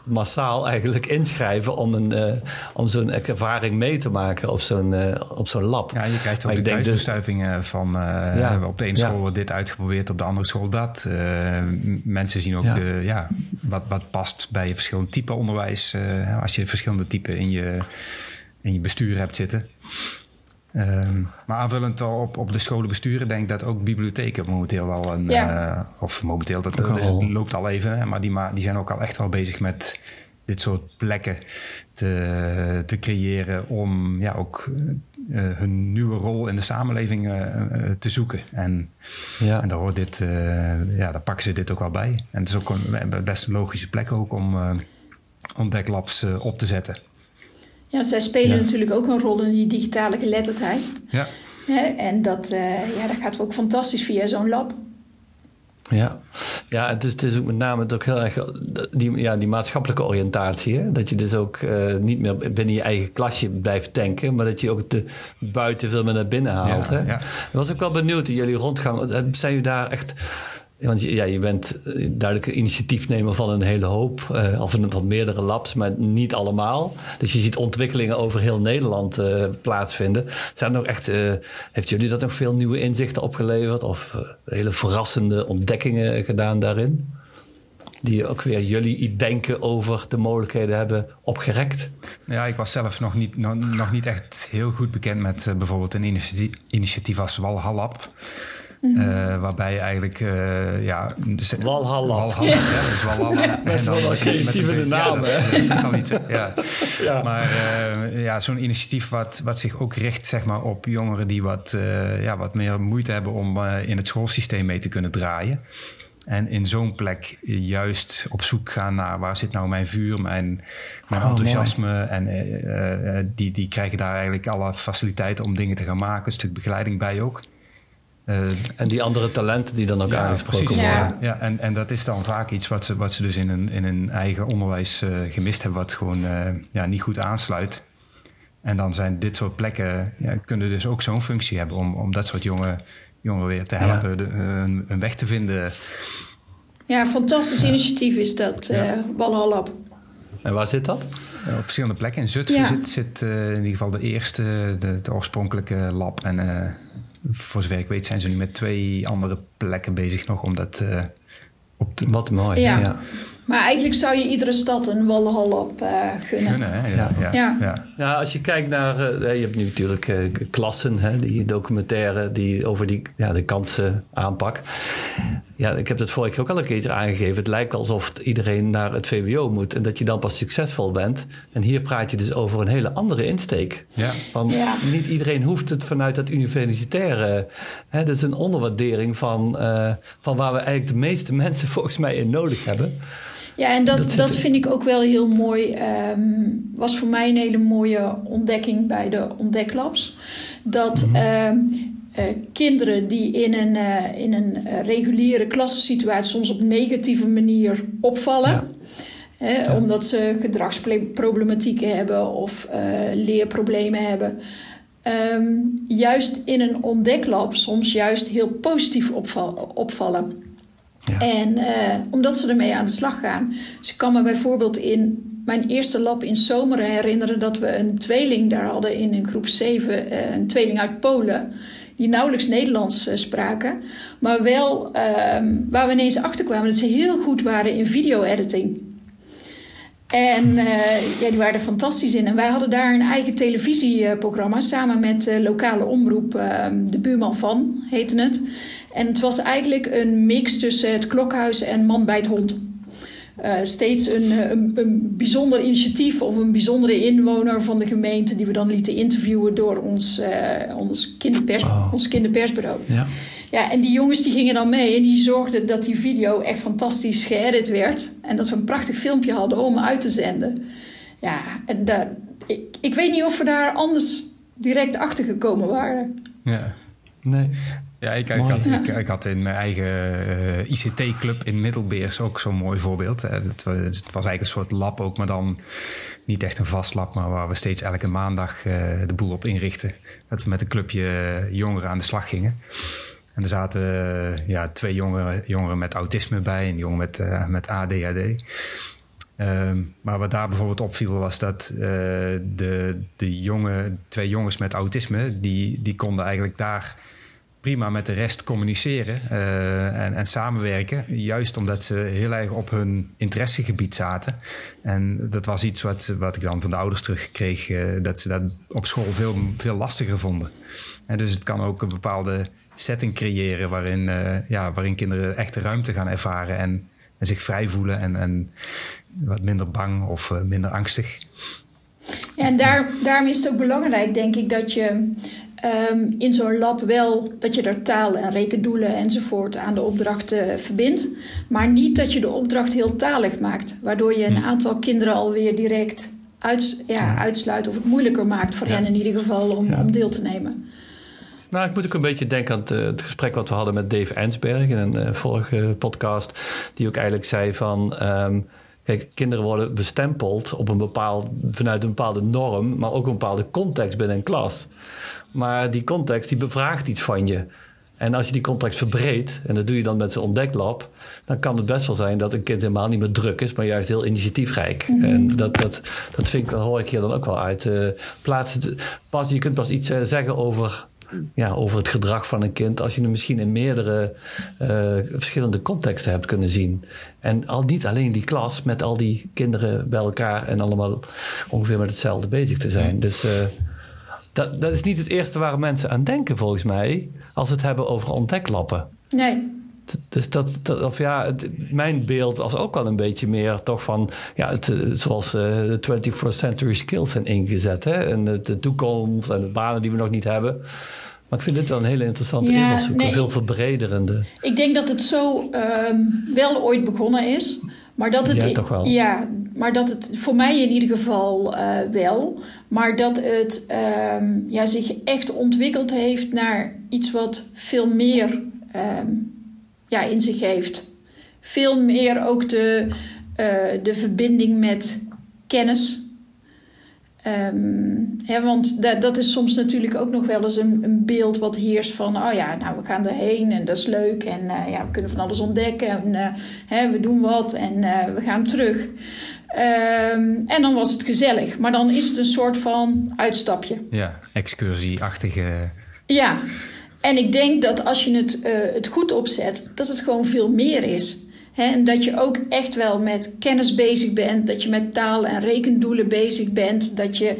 massaal eigenlijk [LAUGHS] inschrijven om, een, uh, om zo'n ervaring mee te maken op zo'n, uh, op zo'n lab. Ja, je krijgt ook de kruisbestuivingen dus, van ja, op de ene school wordt dit uitgeprobeerd, op de andere school dat. mensen zien ook ja. De, ja, wat, wat past bij je verschillende type onderwijs, als je verschillende typen in je, in je bestuur hebt zitten. Um, maar aanvullend op, op de scholenbesturen denk ik dat ook bibliotheken momenteel wel een... Ja. Uh, of momenteel, dat, dat loopt al even. Maar die, die zijn ook al echt wel bezig met dit soort plekken te, te creëren... om ja, ook uh, hun nieuwe rol in de samenleving uh, te zoeken. En, ja. en daar, hoort dit, ja, daar pakken ze dit ook wel bij. En het is ook een, best een logische plek ook om ontdeklabs op te zetten. Ja, zij spelen natuurlijk ook een rol in die digitale geletterdheid. Ja. En dat, uh, ja, dat gaat ook fantastisch via zo'n lab. Ja, ja het, is, het is ook met name ook heel erg die, ja, die maatschappelijke oriëntatie. Hè? Dat je dus ook uh, niet meer binnen je eigen klasje blijft denken, maar dat je ook de buiten veel meer naar binnen haalt. Ja, hè? Ja. Ik was ook wel benieuwd in jullie rondgang. Zijn jullie daar echt want ja, je bent eh, duidelijk initiatiefnemer van een hele hoop, uh, of van meerdere labs, maar niet allemaal. Dus je ziet ontwikkelingen over heel Nederland uh, plaatsvinden. Zijn nog echt, heeft jullie dat nog veel nieuwe inzichten opgeleverd of hele verrassende ontdekkingen gedaan daarin? Die ook weer jullie denken over de mogelijkheden hebben opgerekt? Ja, ik was zelf nog niet, nog, niet echt heel goed bekend met bijvoorbeeld een initiatief, initiatief als Walhallab. Uh, waarbij je eigenlijk, uh, ja... Walhalla. Walhalla, ja. ja dus Walhalla. met wel een creatieve naam, hè? Dat, dat al iets, ja. [LAUGHS] ja. Maar uh, ja, zo'n initiatief wat, wat zich ook richt zeg maar, op jongeren... die wat, ja, wat meer moeite hebben om in het schoolsysteem mee te kunnen draaien. En in zo'n plek juist op zoek gaan naar waar zit nou mijn vuur, mijn, mijn oh, enthousiasme. En uh, die, die krijgen daar eigenlijk alle faciliteiten om dingen te gaan maken. Een stuk begeleiding bij ook. Uh, en die andere talenten die dan ook ja, aangesproken worden. Ja, ja en, en dat is dan vaak iets wat ze, wat ze dus in hun, in hun eigen onderwijs uh, gemist hebben, wat gewoon uh, ja, niet goed aansluit. En dan zijn dit soort plekken, ja, kunnen dus ook zo'n functie hebben om, om dat soort jonge, jongeren weer te helpen de, een, een, weg te vinden. Ja, fantastisch initiatief is dat, ja. Walhalla. En waar zit dat? op verschillende plekken. In Zutphen zit, zit in ieder geval de eerste, de, de oorspronkelijke lab. En voor zover ik weet zijn ze nu met twee andere plekken bezig nog om dat uh, op te... Wat mooi. Ja. ja. Maar eigenlijk zou je iedere stad een walhal op uh, gunnen. Gunnen, hè? Ja. Ja. ja. ja. ja. als je kijkt naar... Uh, je hebt nu natuurlijk uh, klassen, hè, die documentaire... die over die, ja, de kansen aanpak. Ja, ik heb het vorige keer ook al een keertje aangegeven. Het lijkt alsof iedereen naar het VWO moet... en dat je dan pas succesvol bent. En hier praat je dus over een hele andere insteek. Ja. Want niet iedereen hoeft het vanuit dat universitaire... Hè, dat is een onderwaardering van, van waar we eigenlijk de meeste [LAUGHS] mensen volgens mij in nodig hebben... Ja, en dat, dat, vind ik ook wel heel mooi. Um, was voor mij een hele mooie ontdekking bij de ontdeklabs. Dat mm uh, kinderen die in een, uh, in een uh, reguliere klassensituatie soms op negatieve manier opvallen. Ja. Omdat ze gedragsproblematieken hebben of leerproblemen hebben. Um, juist in een ontdeklab soms juist heel positief opvallen. Ja. En omdat ze ermee aan de slag gaan. Dus ik kan me bijvoorbeeld in mijn eerste lab in Zomeren herinneren dat we een tweeling daar hadden in een groep 7, een tweeling uit Polen die nauwelijks Nederlands uh, spraken. Maar wel uh, waar we ineens achter kwamen dat ze heel goed waren in video-editing. En uh, ja, die waren er fantastisch in. En wij hadden daar een eigen televisieprogramma samen met lokale omroep, ehm, de Buurman van heette het. En het was eigenlijk een mix tussen het klokhuis en Man bij het Hond. Uh, steeds een, een, een, bijzonder initiatief of een bijzondere inwoner van de gemeente die we dan lieten interviewen door ons, uh, ons, kinderpers, oh. ons kinderpersbureau. Ja. ja, en die jongens die gingen dan mee en die zorgden dat die video echt fantastisch geëdit werd en dat we een prachtig filmpje hadden om uit te zenden. Ja, en daar, ik, ik weet niet of we daar anders direct achter gekomen waren. Ja, nee. Ja, ik, ik, had, ik, had, in mijn eigen uh, ICT-club in Middelbeers ook zo'n mooi voorbeeld. Het, was, het, was eigenlijk een soort lab ook, maar dan niet echt een vast lab, maar waar we steeds elke maandag uh, de boel op inrichten. Dat we met een clubje jongeren aan de slag gingen. En er zaten ja, twee jongeren, jongeren met autisme bij en jongen met, met ADHD. Um, maar wat daar bijvoorbeeld opviel was dat de, de jonge, twee jongens met autisme, die, die konden eigenlijk daar prima met de rest communiceren uh, en, en, samenwerken. Juist omdat ze heel erg op hun interessegebied zaten. En dat was iets wat, wat ik dan van de ouders terugkreeg, uh, dat ze dat op school veel, veel lastiger vonden. En dus het kan ook een bepaalde setting creëren waarin, uh, ja, waarin kinderen echt de ruimte gaan ervaren en, en zich vrij voelen en, en wat minder bang of minder angstig. Ja, en daar, daarom is het ook belangrijk, denk ik, dat je um, in zo'n lab wel dat je er taal en rekendoelen enzovoort aan de opdracht uh, verbindt. Maar niet dat je de opdracht heel talig maakt. Waardoor je een hm. aantal kinderen alweer direct uits, ja, uitsluit of het moeilijker maakt voor hen in ieder geval om, om deel te nemen. Nou, ik moet ook een beetje denken aan het, eh, het, gesprek wat we hadden met Dave Ensberg in een uh, vorige podcast. Die ook eigenlijk zei van. Um, Kijk, kinderen worden bestempeld op een bepaald, vanuit een bepaalde norm, maar ook een bepaalde context binnen een klas. Maar die context die bevraagt iets van je. En als je die context verbreedt, en dat doe je dan met zo'n ontdeklab, dan kan het best wel zijn dat een kind helemaal niet meer druk is, maar juist heel initiatiefrijk. Mhm. En dat, dat, dat vind ik, hoor ik hier dan ook wel uit. Uh, plaatsen, pas, je kunt pas iets uh, zeggen over ja, over het gedrag van een kind als je hem misschien in meerdere uh, verschillende contexten hebt kunnen zien. En al niet alleen die klas met al die kinderen bij elkaar en allemaal ongeveer met hetzelfde bezig te zijn. Dus uh, dat, dat is niet het eerste waar mensen aan denken volgens mij als het hebben over ontdeklappen. Nee. Dus dat, dat, of ja, mijn beeld was ook wel een beetje meer toch van, ja, het, eh, zoals uh, de 21st century skills zijn ingezet. Hè? En de, de, toekomst en de banen die we nog niet hebben. Maar ik vind dit wel een hele interessante ja, invalshoek, een veel verbrederende. Ik denk dat het zo um, wel ooit begonnen is. Maar dat het, ja, toch wel. Ja, maar dat het voor mij in ieder geval uh, wel. Maar dat het um, ja, zich echt ontwikkeld heeft naar iets wat veel meer um, ja, in zich heeft. Veel meer ook de, uh, de verbinding met kennis Um, want dat, dat is soms natuurlijk ook nog wel eens een, een, beeld wat heerst van, oh ja, nou we gaan erheen en dat is leuk en uh, ja, we kunnen van alles ontdekken en uh, we doen wat en uh, we gaan terug. Um, en dan was het gezellig, maar dan is het een soort van uitstapje. Ja, excursieachtige. Ja, en ik denk dat als je het, het goed opzet, dat het gewoon veel meer is en dat je ook echt wel met kennis bezig bent, dat je met taal en rekendoelen bezig bent, dat je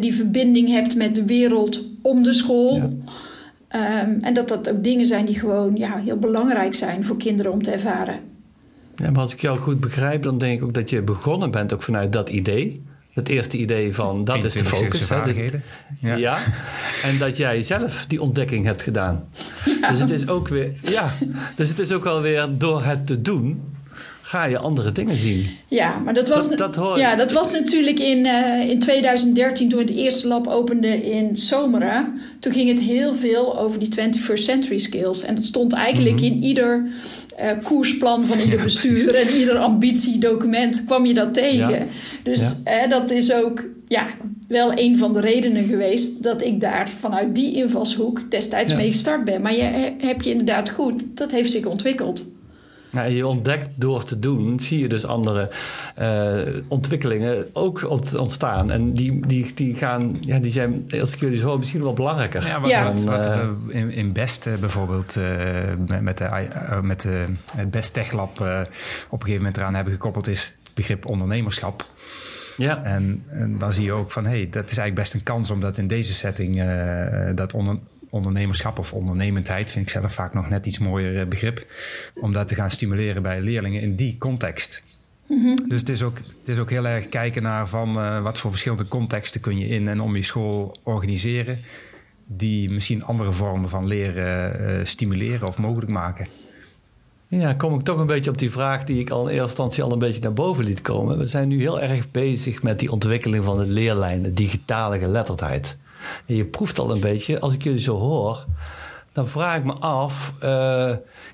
die verbinding hebt met de wereld om de school. Um, en dat dat ook dingen zijn die gewoon ja, heel belangrijk zijn voor kinderen om te ervaren. Ja, maar als ik jou goed begrijp, dan denk ik ook dat je begonnen bent ook vanuit dat idee. Het eerste idee van dat is de focus. Ja. ja. En dat jij zelf die ontdekking hebt gedaan. Dus het is ook weer, ja. Dus het is ook alweer door het te doen ga je andere dingen zien. Ja, maar dat was, dat, ja, dat was natuurlijk in, uh, in 2013 toen het eerste lab opende in Zomera. Toen ging het heel veel over die 21st century skills. En dat stond eigenlijk mhm. in ieder uh, koersplan van ieder bestuur en ieder ambitiedocument kwam je dat tegen. Dus uh, dat is ook ja, wel een van de redenen geweest dat ik daar vanuit die invalshoek destijds mee gestart ben. Maar je hebt je inderdaad goed, dat heeft zich ontwikkeld. Nou, je ontdekt door te doen, zie je dus andere uh, ontwikkelingen ook ontstaan. En die, die, die, gaan, ja, die zijn, als ik jullie zo misschien wel belangrijker. Ja, wat, ja. wat, wat uh, in, in Best bijvoorbeeld, uh, met, met, de, met de, het Best Tech Lab op een gegeven moment eraan hebben gekoppeld, is het begrip ondernemerschap. Ja. En, en, dan zie je ook van, hé, hey, dat is eigenlijk best een kans om dat in deze setting, dat onder, ondernemerschap of ondernemendheid vind ik zelf vaak nog net iets mooier eh, begrip. Om dat te gaan stimuleren bij leerlingen in die context. Mhm. Dus het is, ook, het is ook heel erg kijken naar van uh, wat voor verschillende contexten kun je in en om je school organiseren. Die misschien andere vormen van leren uh, stimuleren of mogelijk maken. Ja, kom ik toch een beetje op die vraag die ik al in eerste instantie al een beetje naar boven liet komen. We zijn nu heel erg bezig met die ontwikkeling van de leerlijnen, digitale geletterdheid. Je proeft al een beetje, als ik jullie zo hoor, dan vraag ik me af, uh,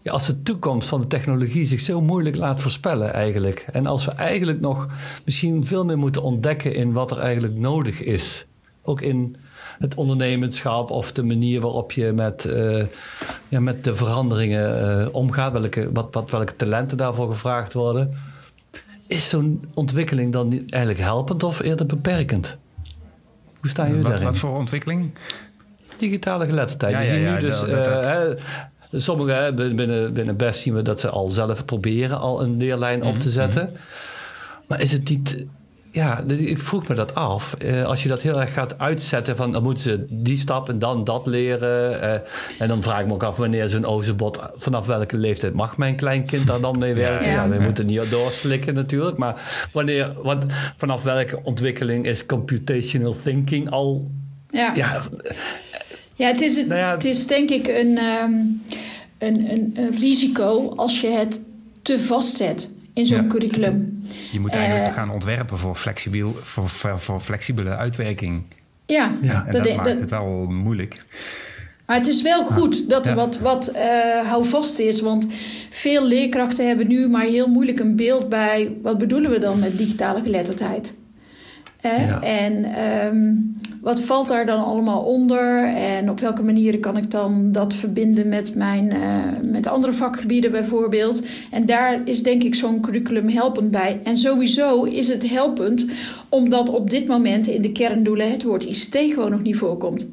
ja, als de toekomst van de technologie zich zo moeilijk laat voorspellen eigenlijk. En als we eigenlijk nog misschien veel meer moeten ontdekken in wat er eigenlijk nodig is. Ook in het ondernemerschap of de manier waarop je met, uh, ja, met de veranderingen uh, omgaat, welke, wat, wat, welke talenten daarvoor gevraagd worden. Is zo'n ontwikkeling dan eigenlijk helpend of eerder beperkend? Hoe staan jullie wat, daarin? Wat voor ontwikkeling? Digitale geletterdheid. Ja, je ziet nu dus... Dat, dat, uh, Sommigen binnen, binnen Best zien we dat ze al zelf proberen al een leerlijn op te mhm, zetten. Mm -hmm. Maar is het niet ja, ik vroeg me dat af. Uh, als je dat heel erg gaat uitzetten van dan moeten ze die stap en dan dat leren. Uh, en dan vraag ik me ook af wanneer zo'n ozebot, vanaf welke leeftijd mag mijn kleinkind daar dan mee [LAUGHS] werken? Ja, ja we moeten niet doorslikken natuurlijk. Maar wanneer, wat, vanaf welke ontwikkeling is computational thinking al. Ja, ja, ja, het, is, nou ja, het is denk ik een, um, een, een, een risico als je het te vastzet in zo'n curriculum. Je moet eigenlijk uh, gaan ontwerpen voor, flexibel, voor, voor, voor flexibele uitwerking. Ja, ja. En dat, dat maakt dat, het wel moeilijk. Maar het is wel goed dat er wat, wat uh, houvast is. Want veel leerkrachten hebben nu maar heel moeilijk een beeld bij... wat bedoelen we dan met digitale geletterdheid? Ja. En um, wat valt daar dan allemaal onder? En op welke manieren kan ik dan dat verbinden met, mijn, uh, met andere vakgebieden bijvoorbeeld? En daar is denk ik zo'n curriculum helpend bij. En sowieso is het helpend omdat op dit moment in de kerndoelen het woord ICT gewoon nog niet voorkomt.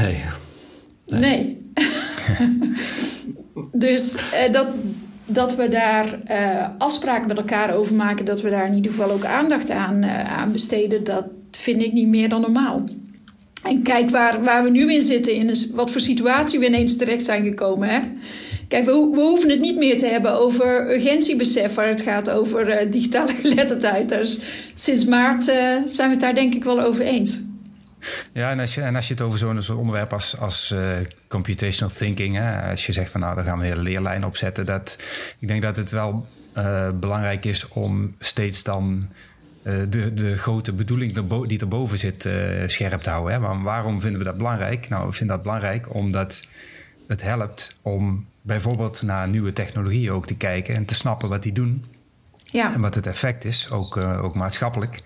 Nee. Nee. nee. [LAUGHS] dus uh, dat, dat we daar uh, afspraken met elkaar over maken, dat we daar in ieder geval ook aandacht aan, uh, aan besteden, dat vind ik niet meer dan normaal. En kijk waar, waar we nu in zitten, in wat voor situatie we ineens terecht zijn gekomen. Hè? Kijk, we, we hoeven het niet meer te hebben over urgentiebesef, waar het gaat over uh, digitale geletterdheid. Dus sinds maart zijn we het daar denk ik wel over eens. Ja, en als je, en als je het over zo'n onderwerp als, als uh, computational thinking, hè, als je zegt van nou, daar gaan we een hele leerlijn opzetten, dat ik denk dat het wel uh, belangrijk is om steeds dan uh, de, de grote bedoeling die erboven zit scherp te houden. Hè. Maar waarom vinden we dat belangrijk? Nou, we vinden dat belangrijk omdat het helpt om bijvoorbeeld naar nieuwe technologieën ook te kijken en te snappen wat die doen. Ja. En wat het effect is, ook, ook maatschappelijk.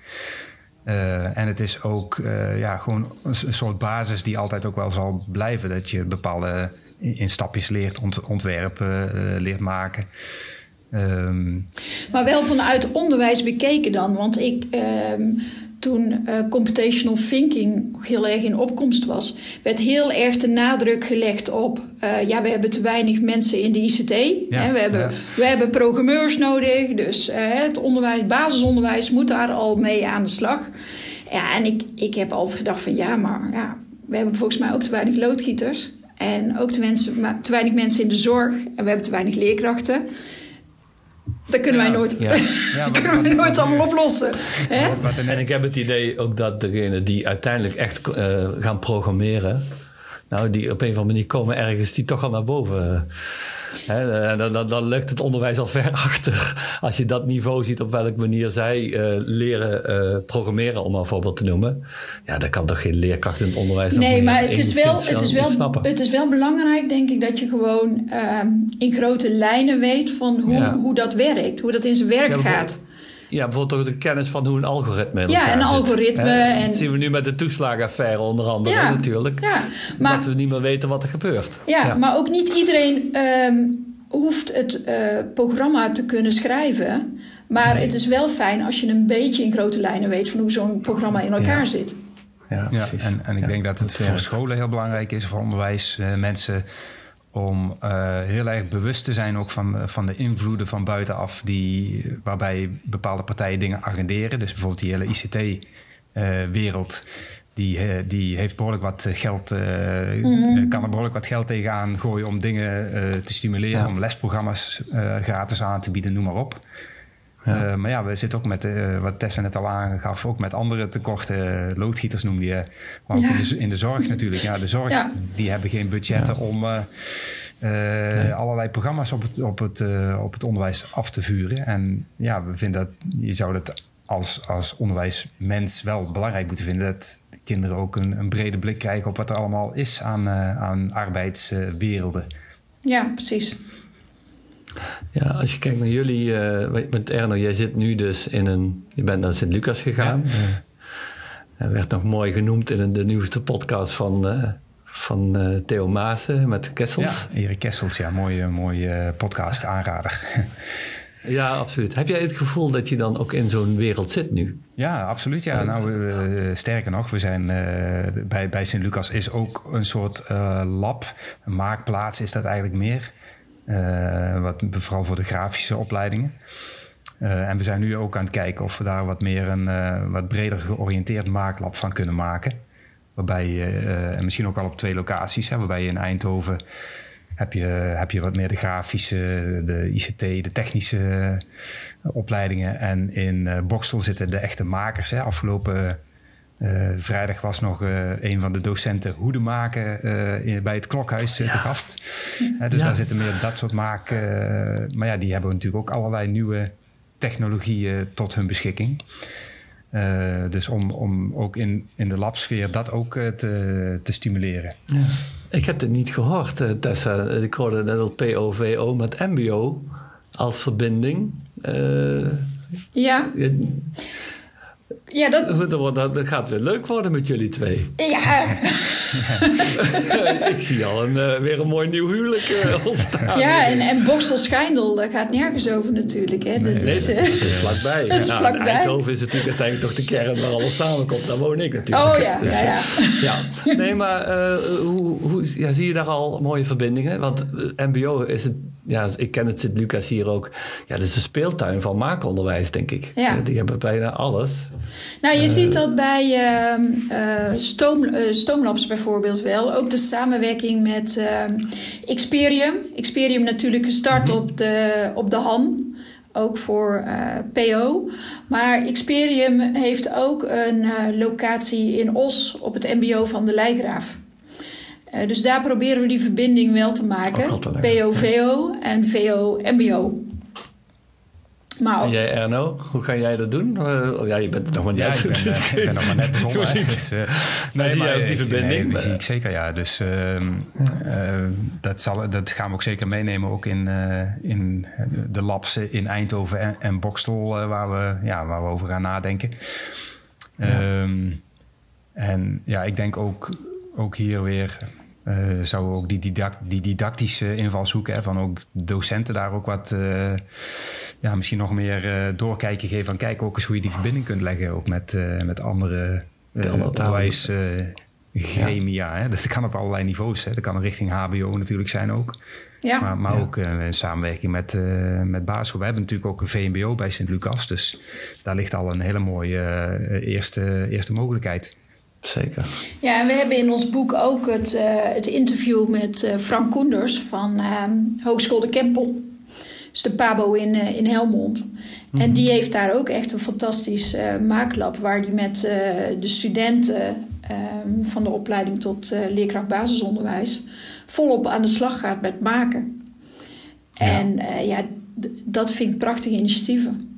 Uh, en het is ook uh, ja, gewoon een, soort basis die altijd ook wel zal blijven. Dat je bepaalde in, stapjes leert ont, ontwerpen, uh, leert maken. Um, maar wel vanuit onderwijs bekeken dan. Want ik, um, toen uh, computational thinking heel erg in opkomst was, werd heel erg de nadruk gelegd op: uh, ja, we hebben te weinig mensen in de ICT. Ja, hè, we, hebben, ja. we hebben programmeurs nodig, dus uh, het onderwijs, basisonderwijs moet daar al mee aan de slag. Ja, en ik, ik heb altijd gedacht: van ja, maar ja, we hebben volgens mij ook te weinig loodgieters. En ook te, mensen, te weinig mensen in de zorg. En we hebben te weinig leerkrachten. Dat kunnen wij nooit, ja. [LAUGHS] ja kunnen wij nooit allemaal oplossen. Hè? En ik heb het idee ook dat degenen die uiteindelijk echt uh, gaan programmeren... nou, die op een of andere manier komen ergens die toch al naar boven dan, dan, dan lukt het onderwijs al ver [LAUGHS] achter. Als je dat niveau ziet op welke manier zij uh, leren uh, programmeren, om maar een voorbeeld te noemen. Ja, dat kan toch geen leerkracht in het onderwijs Nee, maar het is, wel, het, is wel, het is wel belangrijk, denk ik, dat je gewoon uh, in grote lijnen weet van hoe, ja. hoe dat werkt, hoe dat in zijn werk ja, gaat. Ja, bijvoorbeeld ook de kennis van hoe een algoritme in Ja, een algoritme. En... Dat zien we nu met de toeslagenaffaire onder andere ja, natuurlijk. Ja, maar, dat we niet meer weten wat er gebeurt. Ja, ja. maar ook niet iedereen um, hoeft het programma te kunnen schrijven. Maar het is wel fijn als je een beetje in grote lijnen weet van hoe zo'n programma in elkaar zit. Ja, ja en, en ik denk dat het voor scholen heel belangrijk is, voor onderwijs, mensen om uh, heel erg bewust te zijn ook van, van de invloeden van buitenaf, die, waarbij bepaalde partijen dingen agenderen. Dus bijvoorbeeld die hele ICT-wereld. Uh, die, uh, die heeft behoorlijk wat geld, mm -hmm. kan er behoorlijk wat geld tegenaan gooien om dingen te stimuleren, om lesprogramma's gratis aan te bieden, noem maar op. Ja. Uh, maar ja, we zitten ook met, uh, wat Tessa net al aangaf, ook met andere tekorten. Loodgieters noemde je. Maar ook ja. in, de, in, de, zorg natuurlijk. Ja, de zorg, ja. die hebben geen budgetten om uh, nee. allerlei programma's op het, op, het, op het onderwijs af te vuren. En ja, we vinden dat je zou dat als, als onderwijsmens wel belangrijk moeten vinden. Dat kinderen ook een, een brede blik krijgen op wat er allemaal is aan, aan arbeidswerelden. Ja, precies. Ja, als je kijkt naar jullie, uh, want Erno, jij zit nu dus in een, je bent naar Sint-Lucas gegaan. Ja. Uh, werd nog mooi genoemd in de nieuwste podcast van, uh, van Theo Maassen met Kessels. Ja, Erik Kessels, ja, mooie, mooie podcast, aanrader. [LAUGHS] Ja, absoluut. Heb jij het gevoel dat je dan ook in zo'n wereld zit nu? Ja, absoluut. Ja. Nou, uh, sterker nog, we zijn uh, bij, bij Sint-Lucas is ook een soort uh, lab, een maakplaats is dat eigenlijk meer. Uh, wat, vooral voor de grafische opleidingen. Uh, en we zijn nu ook aan het kijken of we daar wat meer een uh, wat breder georiënteerd maaklab van kunnen maken. Waarbij je, en misschien ook al op twee locaties, hè, waarbij je in Eindhoven heb je, heb je wat meer de grafische, de ICT, de technische opleidingen. En in Bokstel zitten de echte makers. Hè. Afgelopen uh, vrijdag was nog uh, een van de docenten hoeden maken uh, bij het klokhuis ja. te gast. dus ja. daar zitten meer dat soort maak. maar ja, die hebben natuurlijk ook allerlei nieuwe technologieën tot hun beschikking. dus om, om ook in, in de labsfeer dat ook te, te stimuleren. Ja. Ik heb het niet gehoord, Tessa. Ik hoorde net al POVO met MBO als verbinding. ja. Ja, dat... [LAUGHS] dat... gaat weer leuk worden met jullie twee. Ja. [LAUGHS] ik zie al een, uh, weer een mooi nieuw huwelijk uh, [LAUGHS] ontstaan. Ja, en, en Boksel Schijndel, daar gaat nergens over natuurlijk. Hè. Nee, dat is, dat is, vlakbij. Dat is nou, vlakbij. Eindhoven is natuurlijk uiteindelijk toch de kern waar alles samenkomt. Daar woon ik natuurlijk. Oh ja, dus, ja, ja. ja. Nee, maar hoe, hoe ja, zie je daar al mooie verbindingen? Want mbo is het ja, ik ken het Sint-Lucas hier ook. Ja, dat is een speeltuin van maakonderwijs, denk ik. Ja. Die hebben bijna alles. Nou, je uh, ziet dat bij uh, uh, stoom, Stoomlabs bijvoorbeeld wel. Ook de samenwerking met Experium. Experium natuurlijk gestart -hmm. op, de, op de Han. Ook voor PO. Maar Experium heeft ook een locatie in Os op het MBO van de Lijgraaf. Uh, dus daar proberen we die verbinding wel te maken. PO-VO en VO-MBO. Maar en jij Erno, hoe ga jij dat doen? Uh, ja, je bent er nog maar net. Ja, ik, ben, uh, ik ben nog maar net begonnen. [LAUGHS] dus, uh, nee, zie jij ook die verbinding? Nee, die zie ik zeker, ja. Dus ehm, dat, zal, dat gaan we ook zeker meenemen. Ook in, in de labs in Eindhoven en, en Bokstel, waar, we, ja, waar we over gaan nadenken. Ja. Um, en ja, ik denk ook, ook hier weer uh, zouden we ook die, didact, die didactische invalshoek hè, van ook docenten daar ook wat, uh, ja, misschien nog meer uh, doorkijken geven van kijk ook eens hoe je die verbinding kunt leggen ook met, met andere onderwijsgremia. Ja. Dat kan op allerlei niveaus. Hè. Dat kan richting HBO natuurlijk zijn ook. Ja. Maar, maar ja. ook in samenwerking met, met basisschool. We hebben natuurlijk ook een VMBO bij Sint-Lucas. Dus daar ligt al een hele mooie eerste, eerste mogelijkheid. Zeker. Ja, en we hebben in ons boek ook het, uh, het interview met uh, Frank Koenders van uh, Hogeschool de Kempel. Dus de Pabo in, uh, in Helmond. Mm -hmm. En die heeft daar ook echt een fantastisch maaklab... waar die met de studenten ehm, van de opleiding tot leerkracht basisonderwijs... volop aan de slag gaat met maken. Ja. En ja, dat vind ik prachtige initiatieven.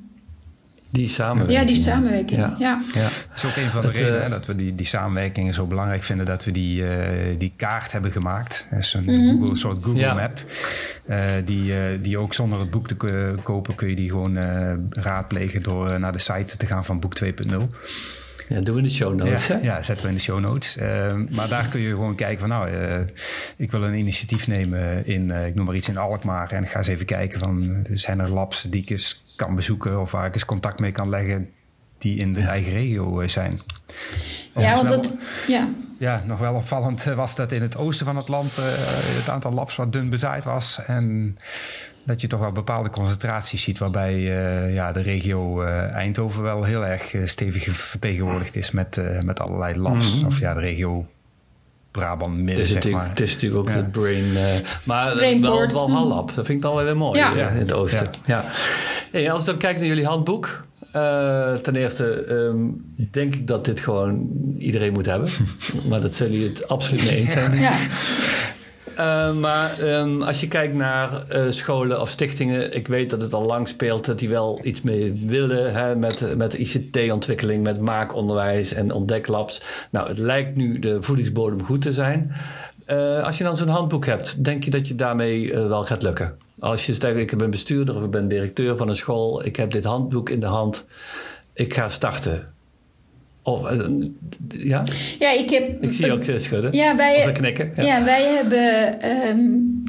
Die samenwerking. Ja, die samenwerking. Ja. ja. ja. Dat is ook een van de het, redenen uh, dat we die, die samenwerkingen zo belangrijk vinden. Dat we die, uh, die kaart hebben gemaakt. Een mm -hmm. Google, soort Google ja. Map. Uh, die, die ook zonder het boek te kopen kun je die gewoon raadplegen door naar de site te gaan van Boek 2.0. Ja, doen we in de show notes. Ja, hè? ja zetten we in de show notes. Ehm, maar daar kun je gewoon kijken van, nou, uh, ik wil een initiatief nemen in, uh, ik noem maar iets in Alkmaar. En ik ga eens even kijken van, zijn er labs die ik eens kan bezoeken of waar ik eens contact mee kan leggen die in de ja. eigen regio zijn. Ja, want het, ja. ja, nog wel opvallend was dat in het oosten van het land uh, het aantal labs wat dun bezaaid was. En dat je toch wel bepaalde concentraties ziet, waarbij uh, ja, de regio uh, Eindhoven wel heel erg stevig vertegenwoordigd is met, met allerlei labs. Mhm. Mm -hmm. Of ja, de regio Brabant midden, het is zeg maar. Het is natuurlijk ook ja. het brain... Uh, maar wel, wel Lab, dat vind ik dan wel weer mooi Ja. in het oosten. Ja. Hey, als ik dan kijk naar jullie handboek... Uh, ten eerste um, denk ik dat dit gewoon iedereen moet hebben. [LAUGHS] maar dat zullen jullie het absoluut mee eens zijn. Ja. Uh, maar um, als je kijkt naar uh, scholen of stichtingen, ik weet dat het al lang speelt dat die wel iets mee willen hè, met, met ICT-ontwikkeling, met maakonderwijs en ontdeklabs. Nou, het lijkt nu de voedingsbodem goed te zijn. Uh, als je dan zo'n handboek hebt, denk je dat je daarmee wel gaat lukken? Als je zegt, ik ben bestuurder of ik ben directeur van een school, ik heb dit handboek in de hand, ik ga starten. Of, uh, ja? Ja, ik heb... Ik zie je ook schudden. Ja, wij, of knikken. Ja. ja, wij hebben um,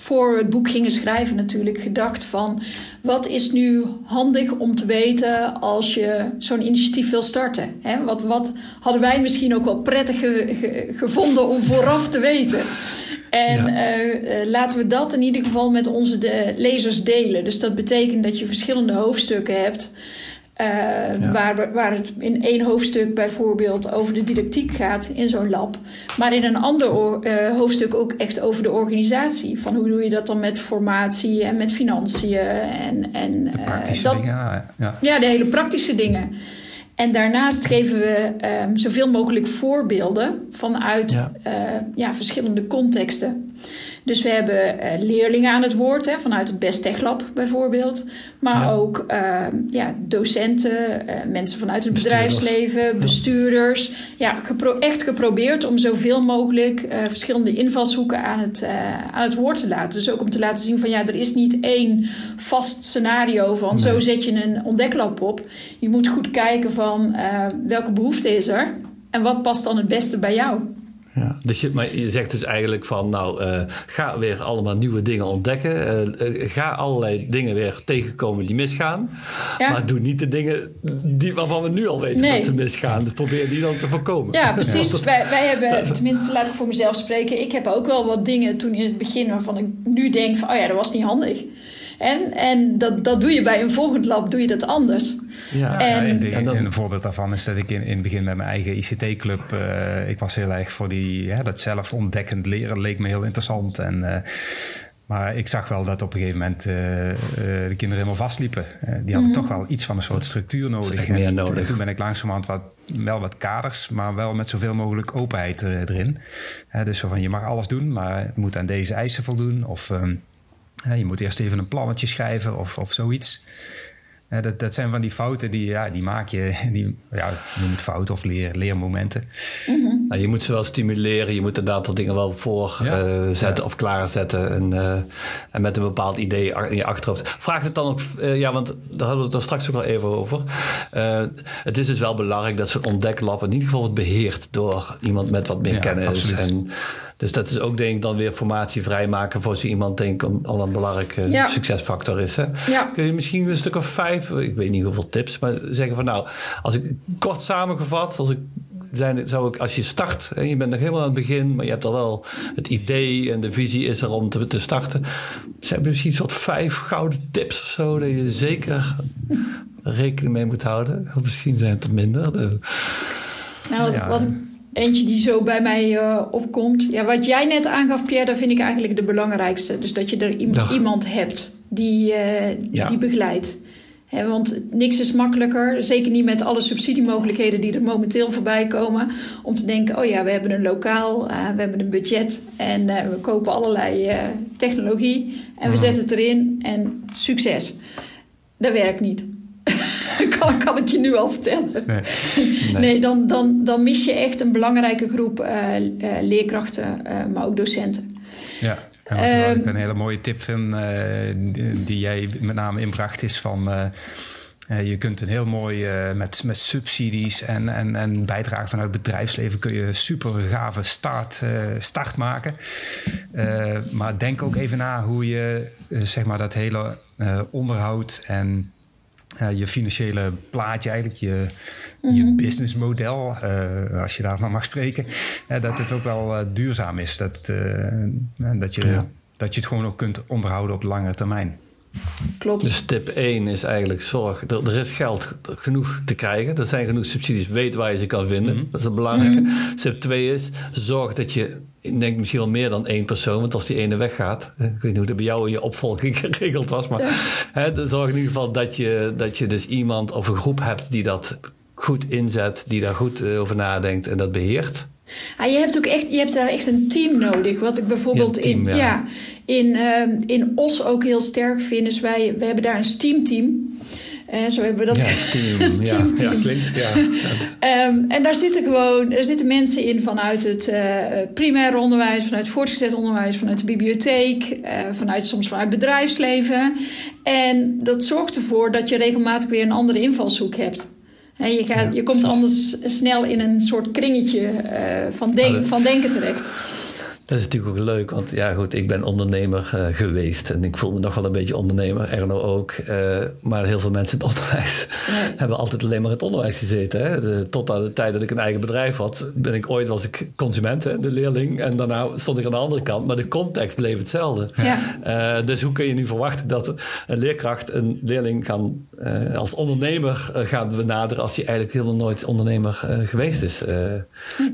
voor het boek gingen schrijven natuurlijk gedacht van... wat is nu handig om te weten als je zo'n initiatief wil starten? Hè? Wat, wat hadden wij misschien ook wel prettig ge, ge, gevonden om vooraf te weten? En ja. uh, laten we dat in ieder geval met onze de lezers delen. Dus dat betekent dat je verschillende hoofdstukken hebt... Uh, ja. waar, waar het in één hoofdstuk bijvoorbeeld over de didactiek gaat in zo'n lab. Maar in een ander uh, hoofdstuk ook echt over de organisatie. Van hoe doe je dat dan met formatie en met financiën. En, en, de praktische uh, dat, dingen, ja. ja. de hele praktische dingen. En daarnaast geven we um, zoveel mogelijk voorbeelden vanuit ja. ja, verschillende contexten. Dus we hebben uh, leerlingen aan het woord, hè, vanuit het Best Tech Lab bijvoorbeeld. Maar ja. ook uh, ja, docenten, uh, mensen vanuit het bestuurders. bedrijfsleven, bestuurders. Ja, gepro echt geprobeerd om zoveel mogelijk verschillende invalshoeken aan het, aan het woord te laten. Dus ook om te laten zien van ja, er is niet één vast scenario van nee. zo zet je een ontdeklab op. Je moet goed kijken van welke behoefte is er en wat past dan het beste bij jou. Ja, dus je, maar je zegt dus eigenlijk van, nou, uh, ga weer allemaal nieuwe dingen ontdekken. Uh, uh, ga allerlei dingen weer tegenkomen die misgaan. Ja. Maar doe niet de dingen die, waarvan we nu al weten nee. dat ze misgaan. Dus probeer die dan te voorkomen. Ja, precies. Ja. Wij, wij hebben, tenminste laat ik voor mezelf spreken. Ik heb ook wel wat dingen toen in het begin waarvan ik nu denk van, oh ja, dat was niet handig. En, en dat, dat doe je bij een volgend lab, doe je dat anders. Ja, en, ja, en, de, en dan, een voorbeeld daarvan is dat ik in, in het begin met mijn eigen ICT-club... Uh, ik was heel erg voor die, ja, dat zelf ontdekkend leren leek me heel interessant. En, uh, maar ik zag wel dat op een gegeven moment uh, de kinderen helemaal vastliepen. die hadden mm -hmm. toch wel iets van een soort structuur nodig. En, meer nodig. en toen ben ik langzamerhand wat, wel wat kaders, maar wel met zoveel mogelijk openheid erin. dus zo van, je mag alles doen, maar het moet aan deze eisen voldoen. Of... Um, ja, je moet eerst even een plannetje schrijven of, of zoiets. Ja, dat, dat zijn van die fouten die, ja, die maak je, die, ja, noem het fouten of leer, leermomenten. Mm -hmm. nou, je moet ze wel stimuleren, je moet een aantal dingen wel voor ja. uh, zetten ja. of klaarzetten. En, uh, en met een bepaald idee in je achterhoofd. Vraagt het dan ook, uh, ja, want daar hadden we het er straks ook al even over. het is dus wel belangrijk dat zo'n ontdeklab in ieder geval wordt beheerd door iemand met wat meer kennis. Absoluut. En, dus dat is ook denk ik dan weer formatie vrijmaken voor zo iemand denk ik al een belangrijke ja. succesfactor is. Hè? Ja. Kun je misschien een stuk of vijf, ik weet niet hoeveel tips, maar zeggen van nou, als ik kort samengevat, als ik zijn, zou ik, als je start en je bent nog helemaal aan het begin, maar je hebt al wel het idee en de visie is er om te, te starten. Zijn er misschien een soort vijf gouden tips of zo, dat je zeker rekening mee moet houden? Of misschien zijn het er minder. De, nou, ja. wat, Eentje die zo bij mij uh, opkomt. Ja, wat jij net aangaf, Pierre, dat vind ik eigenlijk de belangrijkste. Dus dat je er iemand, iemand hebt die, uh, ja. die begeleidt. He, want niks is makkelijker, zeker niet met alle subsidiemogelijkheden die er momenteel voorbij komen. Om te denken, oh ja, we hebben een lokaal, uh, we hebben een budget en we kopen allerlei technologie. En we mm. zetten het erin en succes. Dat werkt niet. [LAUGHS] kan, kan ik je nu al vertellen. Nee, [LAUGHS] nee. nee dan, dan, dan mis je echt een belangrijke groep uh, uh, leerkrachten, uh, maar ook docenten. Ja, en wat ik een hele mooie tip vind, die jij met name inbracht, is van je kunt een heel mooi met, met subsidies en, en, en bijdragen vanuit het bedrijfsleven kun je super gave start, start maken. maar denk ook even na hoe je zeg maar dat hele onderhoud en je financiële plaatje, eigenlijk je, je mhm. businessmodel, uh, als je daarvan mag spreken, dat het ook wel uh, duurzaam is. Dat, uh, dat, je, dat je het gewoon ook kunt onderhouden op langere termijn. Klopt. Dus tip 1 is eigenlijk zorg. Er, er, is geld genoeg te krijgen. Er zijn genoeg subsidies. Weet waar je ze kan vinden. Mhm. Dat is het belangrijke. Mm Tip 2 is zorg dat je ik denk misschien wel meer dan één persoon. Want als die ene weggaat, ik weet niet hoe dat bij jou in je opvolging [LAUGHS] geregeld was. Maar hè, zorg in ieder geval dat je, dat je dus iemand of een groep hebt die dat goed inzet, die daar goed eh, over nadenkt en dat beheert. Ah, je hebt ook echt, je hebt daar echt een team nodig. Wat ik bijvoorbeeld in, ja. in, uh, in Os ook heel sterk vind, is wij, we hebben daar een steamteam. Uh, zo hebben we dat. Ja, team. [LAUGHS] ja, klinkt. Ja. um, [LAUGHS] en daar zitten gewoon er zitten mensen in vanuit het uh, primair onderwijs, vanuit het voortgezet onderwijs, vanuit de bibliotheek, uh, vanuit, soms vanuit bedrijfsleven. En dat zorgt ervoor dat je regelmatig weer een andere invalshoek hebt. En je, gaat, je komt anders snel in een soort kringetje uh, van, denk, van denken terecht. Dat is natuurlijk ook leuk, want ja goed, ik ben ondernemer uh, geweest en ik voel me nog wel een beetje ondernemer, Erno ook. Uh, maar heel veel mensen in het onderwijs [LAUGHS] hebben altijd alleen maar in het onderwijs gezeten. Hè? De, tot aan de tijd dat ik een eigen bedrijf had, ben ik ooit was ik consument, hè, de leerling. En daarna stond ik aan de andere kant, maar de context bleef hetzelfde. Ja. Uh, dus hoe kun je nu verwachten dat een leerkracht een leerling gaan, als ondernemer gaat benaderen als hij eigenlijk helemaal nooit ondernemer geweest is?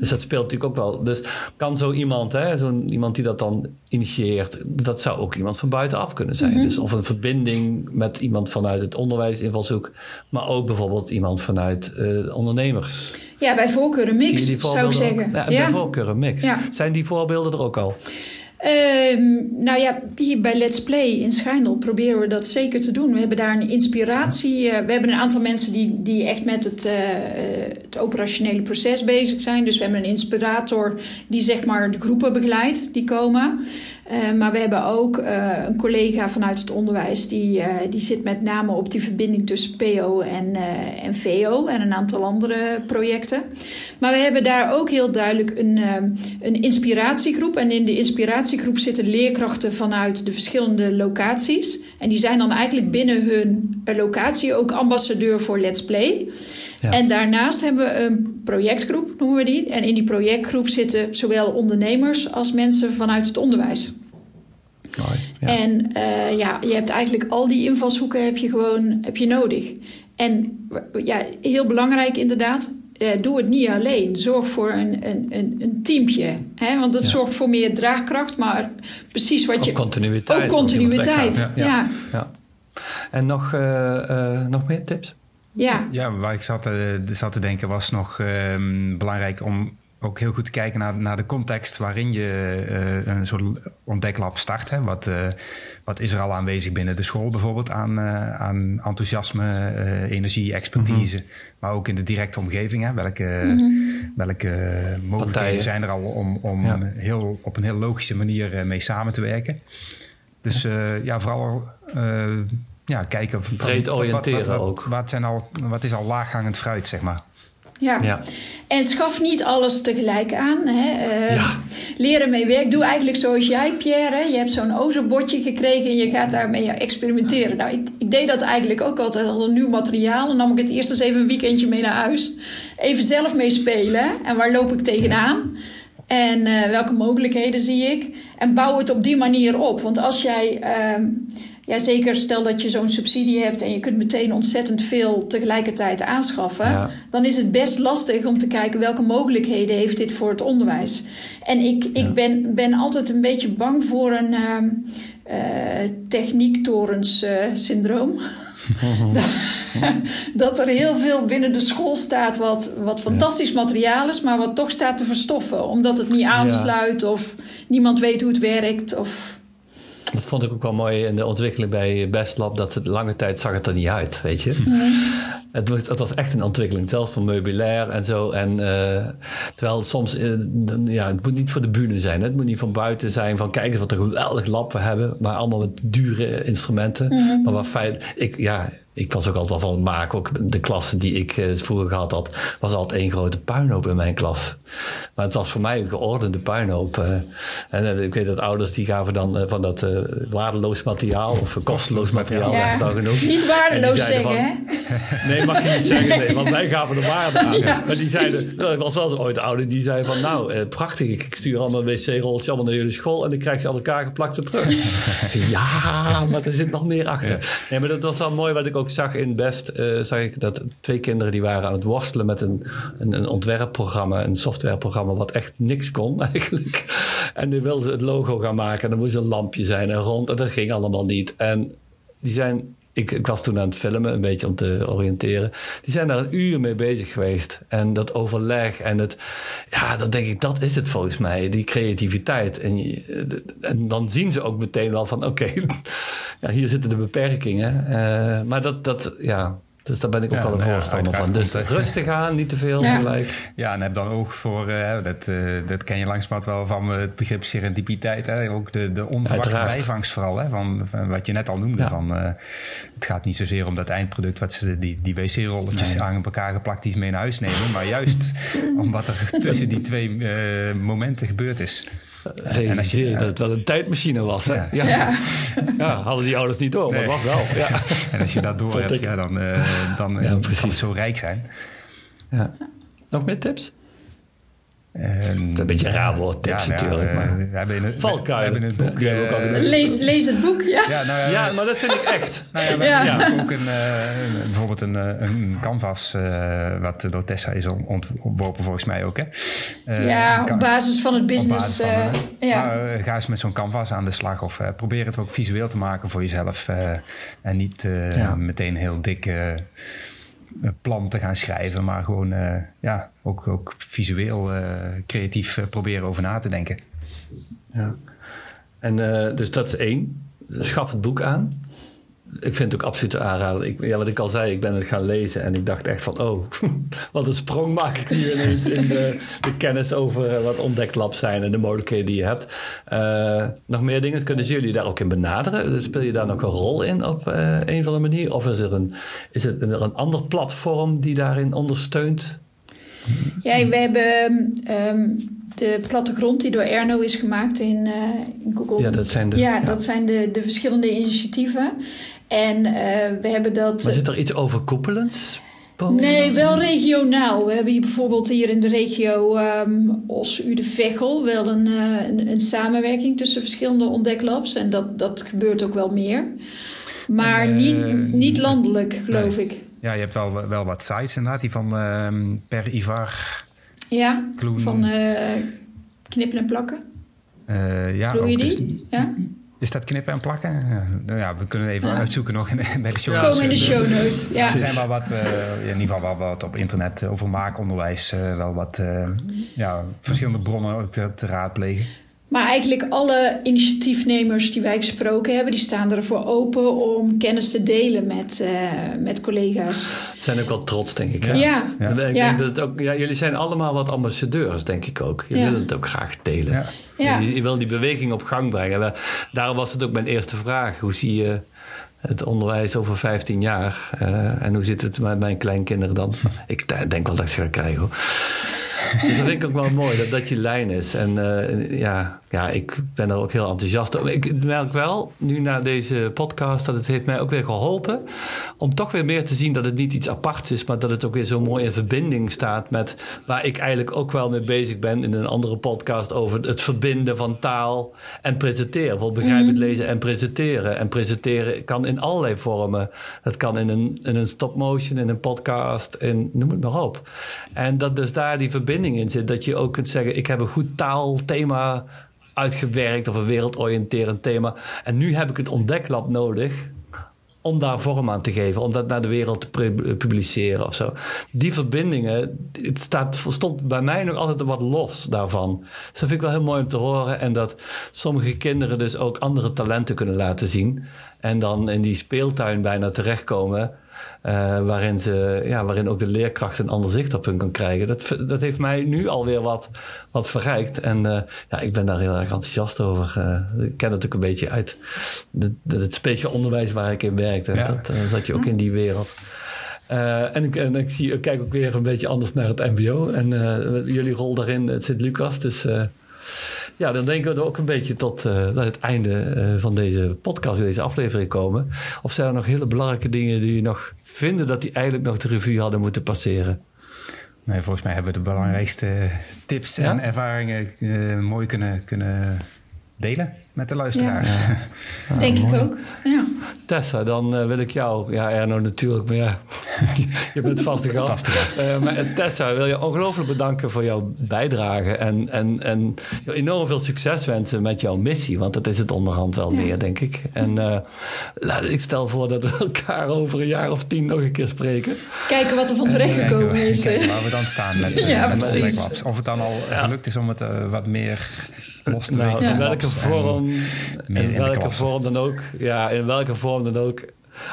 Dus dat speelt natuurlijk ook wel. Dus kan zo iemand, hè, iemand die dat dan initieert, dat zou ook iemand van buitenaf kunnen zijn. Mhm. Dus of een verbinding met iemand vanuit het onderwijs invalshoek, maar ook bijvoorbeeld iemand vanuit ondernemers. Ja, bij voorkeur een mix, zou ik zeggen. Ja, bij voorkeur een mix. Zijn die voorbeelden er ook al? Uh, nou ja, hier bij Let's Play in Schijndel proberen we dat zeker te doen. We hebben daar een inspiratie. Uh, we hebben een aantal mensen die, die echt met het, uh, het operationele proces bezig zijn. Dus we hebben een inspirator die zeg maar de groepen begeleidt die komen. Uh, maar we hebben ook uh, een collega vanuit het onderwijs die, uh, die zit met name op die verbinding tussen PO en, en VO en een aantal andere projecten. Maar we hebben daar ook heel duidelijk een, een inspiratiegroep. En in de inspiratiegroep zitten leerkrachten vanuit de verschillende locaties. En die zijn dan eigenlijk binnen hun locatie ook ambassadeur voor Let's Play. En daarnaast hebben we een projectgroep, noemen we die. En in die projectgroep zitten zowel ondernemers als mensen vanuit het onderwijs. ja. En uh, ja, je hebt eigenlijk al die invalshoeken heb je gewoon heb je nodig. En ja, heel belangrijk inderdaad, uh, doe het niet alleen. Zorg voor een, een, een, een teampje. Hè? Want dat zorgt voor meer draagkracht, maar precies wat je... Ook continuïteit. Ook continuïteit, ja. ja. En nog, uh, nog meer tips? Ja, ja waar ik zat, uh, zat te denken was nog uh, belangrijk om ook heel goed te kijken naar, naar de context waarin je uh, een soort ontdeklab start. Hè. Wat, uh, wat is er al aanwezig binnen de school bijvoorbeeld aan, aan enthousiasme, energie, expertise. Mhm. Maar ook in de directe omgeving. Hè. Welke, mm -hmm. welke mogelijkheden zijn er al om, om ja. heel, op een heel logische manier mee samen te werken. Dus ja, vooral ja, kijken. Breed oriënteren wat, wat, ook. Wat, zijn al, wat is al laaghangend fruit, zeg maar? Ja. ja. En schaf niet alles tegelijk aan. Hè. Uh, ja. Leren mee werk. Doe eigenlijk zoals jij, Pierre. Je hebt zo'n ozobotje gekregen en je gaat daarmee experimenteren. Nou, ik, ik, deed dat eigenlijk ook altijd als een nieuw materiaal. Dan nam ik het eerst eens even een weekendje mee naar huis. Even zelf mee spelen. En waar loop ik tegenaan? En uh, welke mogelijkheden zie ik? En bouw het op die manier op. Want als jij... Uh, ja, zeker stel dat je zo'n subsidie hebt en je kunt meteen ontzettend veel tegelijkertijd aanschaffen. Dan is het best lastig om te kijken welke mogelijkheden heeft dit voor het onderwijs. En ik, ik ben, ben altijd een beetje bang voor een uh, uh, techniektorens uh, syndroom. [LAUGHS] dat er heel veel binnen de school staat wat, wat fantastisch materiaal is, maar wat toch staat te verstoffen. Omdat het niet aansluit of niemand weet hoe het werkt. Of dat vond ik ook wel mooi in de ontwikkeling bij Best Lab. Dat het lange tijd zag het er niet uit, weet je. Het, was, het was echt een ontwikkeling, zelfs van meubilair en zo. En uh, terwijl soms, uh, ja, het moet niet voor de bühne zijn. Hè? Het moet niet van buiten zijn, van kijken wat een geweldig lab we hebben. Maar allemaal met dure instrumenten. Mhm. Maar wat feit, ik, ja, ik was ook altijd wel van het maken. Ook de klasse die ik uh, vroeger gehad had, was altijd één grote puinhoop in mijn klas. Maar het was voor mij een geordende puinhoop. Uh, en ik weet dat ouders die gaven dan van dat waardeloos materiaal of kosteloos materiaal, ja. dan genoemd. Niet waardeloos zeggen, hè? [LAUGHS] Nee, mag je niet zeggen, nee, want wij gaven de waarde aan. Ja, maar die zeiden, er was wel eens ooit ouder die zei van, nou, prachtig, ik stuur allemaal wc-rolletjes allemaal naar jullie school en ik krijg ze aan elkaar geplakt terug. [LAUGHS] ja, maar er zit nog meer achter. Nee, maar dat was wel mooi wat ik ook zag in Best, uh, zag ik dat twee kinderen die waren aan het worstelen met een, een, een ontwerpprogramma, een softwareprogramma, wat echt niks kon [LAUGHS] eigenlijk. En die wilden het logo gaan maken en er moest een lampje zijn en rond en dat ging allemaal niet. En die zijn ik, ik, was toen aan het filmen, een beetje om te oriënteren. Die zijn daar een uur mee bezig geweest. En dat overleg en het... Ja, dan denk ik, dat is het volgens mij. Die creativiteit. En, en dan zien ze ook meteen wel van... Oké, [LAUGHS] ja, hier zitten de beperkingen. Uh, maar dat, dat, ja, dus daar ben ik ook wel een nou voorstander van. Dus rustig aan, niet te veel ja. gelijk. Ja, en heb dan ook voor, uh, dat, uh, dat ken je langzamerhand wel van het begrip serendipiteit. Hè? Ook de, de onverwachte bijvangst vooral. Hè? Van, van, wat je net al noemde. Van, uh, het gaat niet zozeer om dat eindproduct, wat ze, die, die wc-rolletjes nee. aan elkaar geplakt iets mee naar huis nemen. Maar juist [LAUGHS] om wat er tussen die twee momenten gebeurd is realiseer je dat het wel een tijdmachine was. Hè? Ja. Ja. ja. [LAUGHS] hadden die ouders niet door, maar nee. was wel. Ja. [LAUGHS] En als je dat door hebt, ja, dan, uh, dan ja, kan het zo rijk zijn. Ja. Nog meer tips? Um, een beetje raar woord, tips ja, nou natuurlijk. Ja, maar. We hebben in het, Valkuil. We, het boek. Uh, lees, lees het boek, ja. Ja, nou, ja, maar dat vind ik echt. [LAUGHS] nou ja, we ja. hebben ook een, uh, bijvoorbeeld een, een canvas uh, wat door Tessa is ontworpen volgens mij ook. Hè? ja, op basis van het business. Van, ja. Maar, ga eens met zo'n canvas aan de slag of probeer het ook visueel te maken voor jezelf. en niet meteen heel dik plan te gaan schrijven, maar gewoon uh, ja, ook, ook visueel uh, creatief proberen over na te denken. Ja. En dus dat is één. Schaf het boek aan ik vind het ook absoluut aanraden. Ik, ja, wat ik al zei, ik ben het gaan lezen en ik dacht echt van, oh, [LAUGHS] wat een sprong maak ik nu ineens in de, de kennis over eh, wat ontdeklabs zijn en de mogelijkheden die je hebt. Uh, nog meer dingen, kunnen jullie daar ook in benaderen? Speel je daar nog een rol in op uh, een of andere manier? Of is er een, is het een, een ander platform die daarin ondersteunt? Ja, we hebben um, de plattegrond die door Erno is gemaakt in, uh, in Google. Ja, dat zijn de, ja, dat zijn de, de verschillende initiatieven. En uh, we hebben dat. Maar zit er iets overkoepelends? Nee, wel regionaal. We hebben hier bijvoorbeeld hier in de regio um, Os-Ude-Veghel wel een, uh, een, een, samenwerking tussen verschillende ontdeklabs. En dat, dat gebeurt ook wel meer. Maar en, niet, niet landelijk, geloof nee. ik. Ja, je hebt wel, wel wat sites inderdaad. Die van uh, Per Ivar. Ja, Kloen. van knippen en plakken. ja, Doe je die? Dus, ja. Is dat knippen en plakken? Ja, nou ja, we kunnen even ja. uitzoeken nog in, bij de show notes. Komen in de show notes, ja. Er zijn wel wat, uh, in ieder geval wel wat op internet over maakonderwijs. Uh, wel wat uh, ja, verschillende bronnen ook te, te, raadplegen. Maar eigenlijk alle initiatiefnemers die wij gesproken hebben... die staan ervoor open om kennis te delen met, met collega's. Zijn ook wel trots, denk ik. Ja. ja. ja. Ik denk dat het ook, ja, jullie zijn allemaal wat ambassadeurs, denk ik ook. Je willen het ook graag delen. Ja. Je, je, wil die beweging op gang brengen. Daarom was het ook mijn eerste vraag. Hoe zie je het onderwijs over 15 jaar? Uh, en hoe zit het met mijn kleinkinderen dan? [LAUGHS] ik denk wel dat ik ze ga krijgen hoor. [LAUGHS] dus dat vind ik ook wel mooi, dat dat je lijn is. En uh, ja, ja, ik ben er ook heel enthousiast over. Ik merk wel, nu na deze podcast, dat het heeft mij ook weer geholpen... om toch weer meer te zien dat het niet iets aparts is... maar dat het ook weer zo mooi in verbinding staat met... waar ik eigenlijk ook wel mee bezig ben in een andere podcast... over het verbinden van taal en presenteren. Bijvoorbeeld begrijpend mm. lezen en presenteren. En presenteren kan in allerlei vormen. Dat kan in een, in een stop-motion, in een podcast, in, noem het maar op. En dat dus daar die verbinding in zit. Dat je ook kunt zeggen, ik heb een goed taalthema uitgewerkt of een wereldoriënterend thema. En nu heb ik het ontdeklab nodig om daar vorm aan te geven, om dat naar de wereld te publiceren of zo. Die verbindingen, het staat, stond bij mij nog altijd wat los daarvan. Dus dat vind ik wel heel mooi om te horen. En dat sommige kinderen dus ook andere talenten kunnen laten zien. En dan in die speeltuin bijna terechtkomen waarin, ze, ja, waarin ook de leerkracht een ander zicht op hun kan krijgen. Dat, dat heeft mij nu alweer wat, wat verrijkt. En ja, ik ben daar heel erg enthousiast over. ik ken het ook een beetje uit de, de, het speciaal onderwijs waar ik in werkte. Ja. Dat zat je ook in die wereld. Uh, en, ik, en ik, zie, ik kijk ook weer een beetje anders naar het MBO. En uh, jullie rol daarin, het Sint-Lucas. Dus uh, ja, dan denken we er ook een beetje tot het einde van deze podcast, deze aflevering komen. Of zijn er nog hele belangrijke dingen die je nog vinden dat die eigenlijk nog de revue hadden moeten passeren? Nee, volgens mij hebben we de belangrijkste tips en ervaringen mooi kunnen, kunnen delen met de luisteraars. Ja. [LAUGHS] Denk ik ook. Ja. Tessa, dan uh, wil ik jou, ja, Erno natuurlijk, maar ja, [LAUGHS] je bent vaste gast. Vaste gast. Uh, maar Tessa, wil je ongelooflijk bedanken voor jouw bijdrage en, en, en enorm veel succes wensen met jouw missie, want dat is het onderhand wel ja. meer, denk ik. En uh, ik stel voor dat we elkaar over een jaar of tien nog een keer spreken. Kijken wat er van terecht gekomen is. Kijken waar we dan staan met, [LAUGHS] ja, met precies. Of het dan al gelukt is om het wat meer los te nou, In welke vorm, in welke vorm dan ook. Ja, in welke vorm dan ook.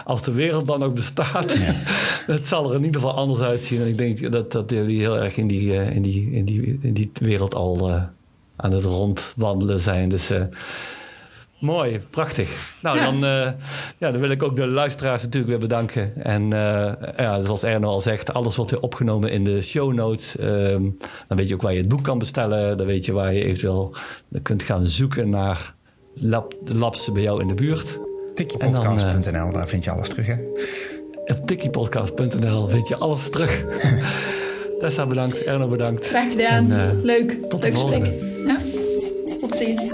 Als de wereld dan ook bestaat, ja. [LAUGHS] het zal er in ieder geval anders uitzien. En ik denk dat, dat jullie heel erg in die, uh, in die, in die, in die wereld al uh, aan het rondwandelen zijn. Dus uh, Mooi, prachtig. Nou, dan, uh, ja, dan wil ik ook de luisteraars natuurlijk weer bedanken. En uh, ja, zoals Erno al zegt, alles wordt weer opgenomen in de show notes. Um, dan weet je ook waar je het boek kan bestellen. Dan weet je waar je eventueel kunt gaan zoeken naar lab, labs bij jou in de buurt. Tikkiepodcast.nl, daar vind je alles terug, hè? Op tikkiepodcast.nl vind je alles terug. [LAUGHS] Tessa bedankt, Erno bedankt. Graag gedaan. En, uh, Leuk. Tot Leuk gesprek. Ja. Tot ziens.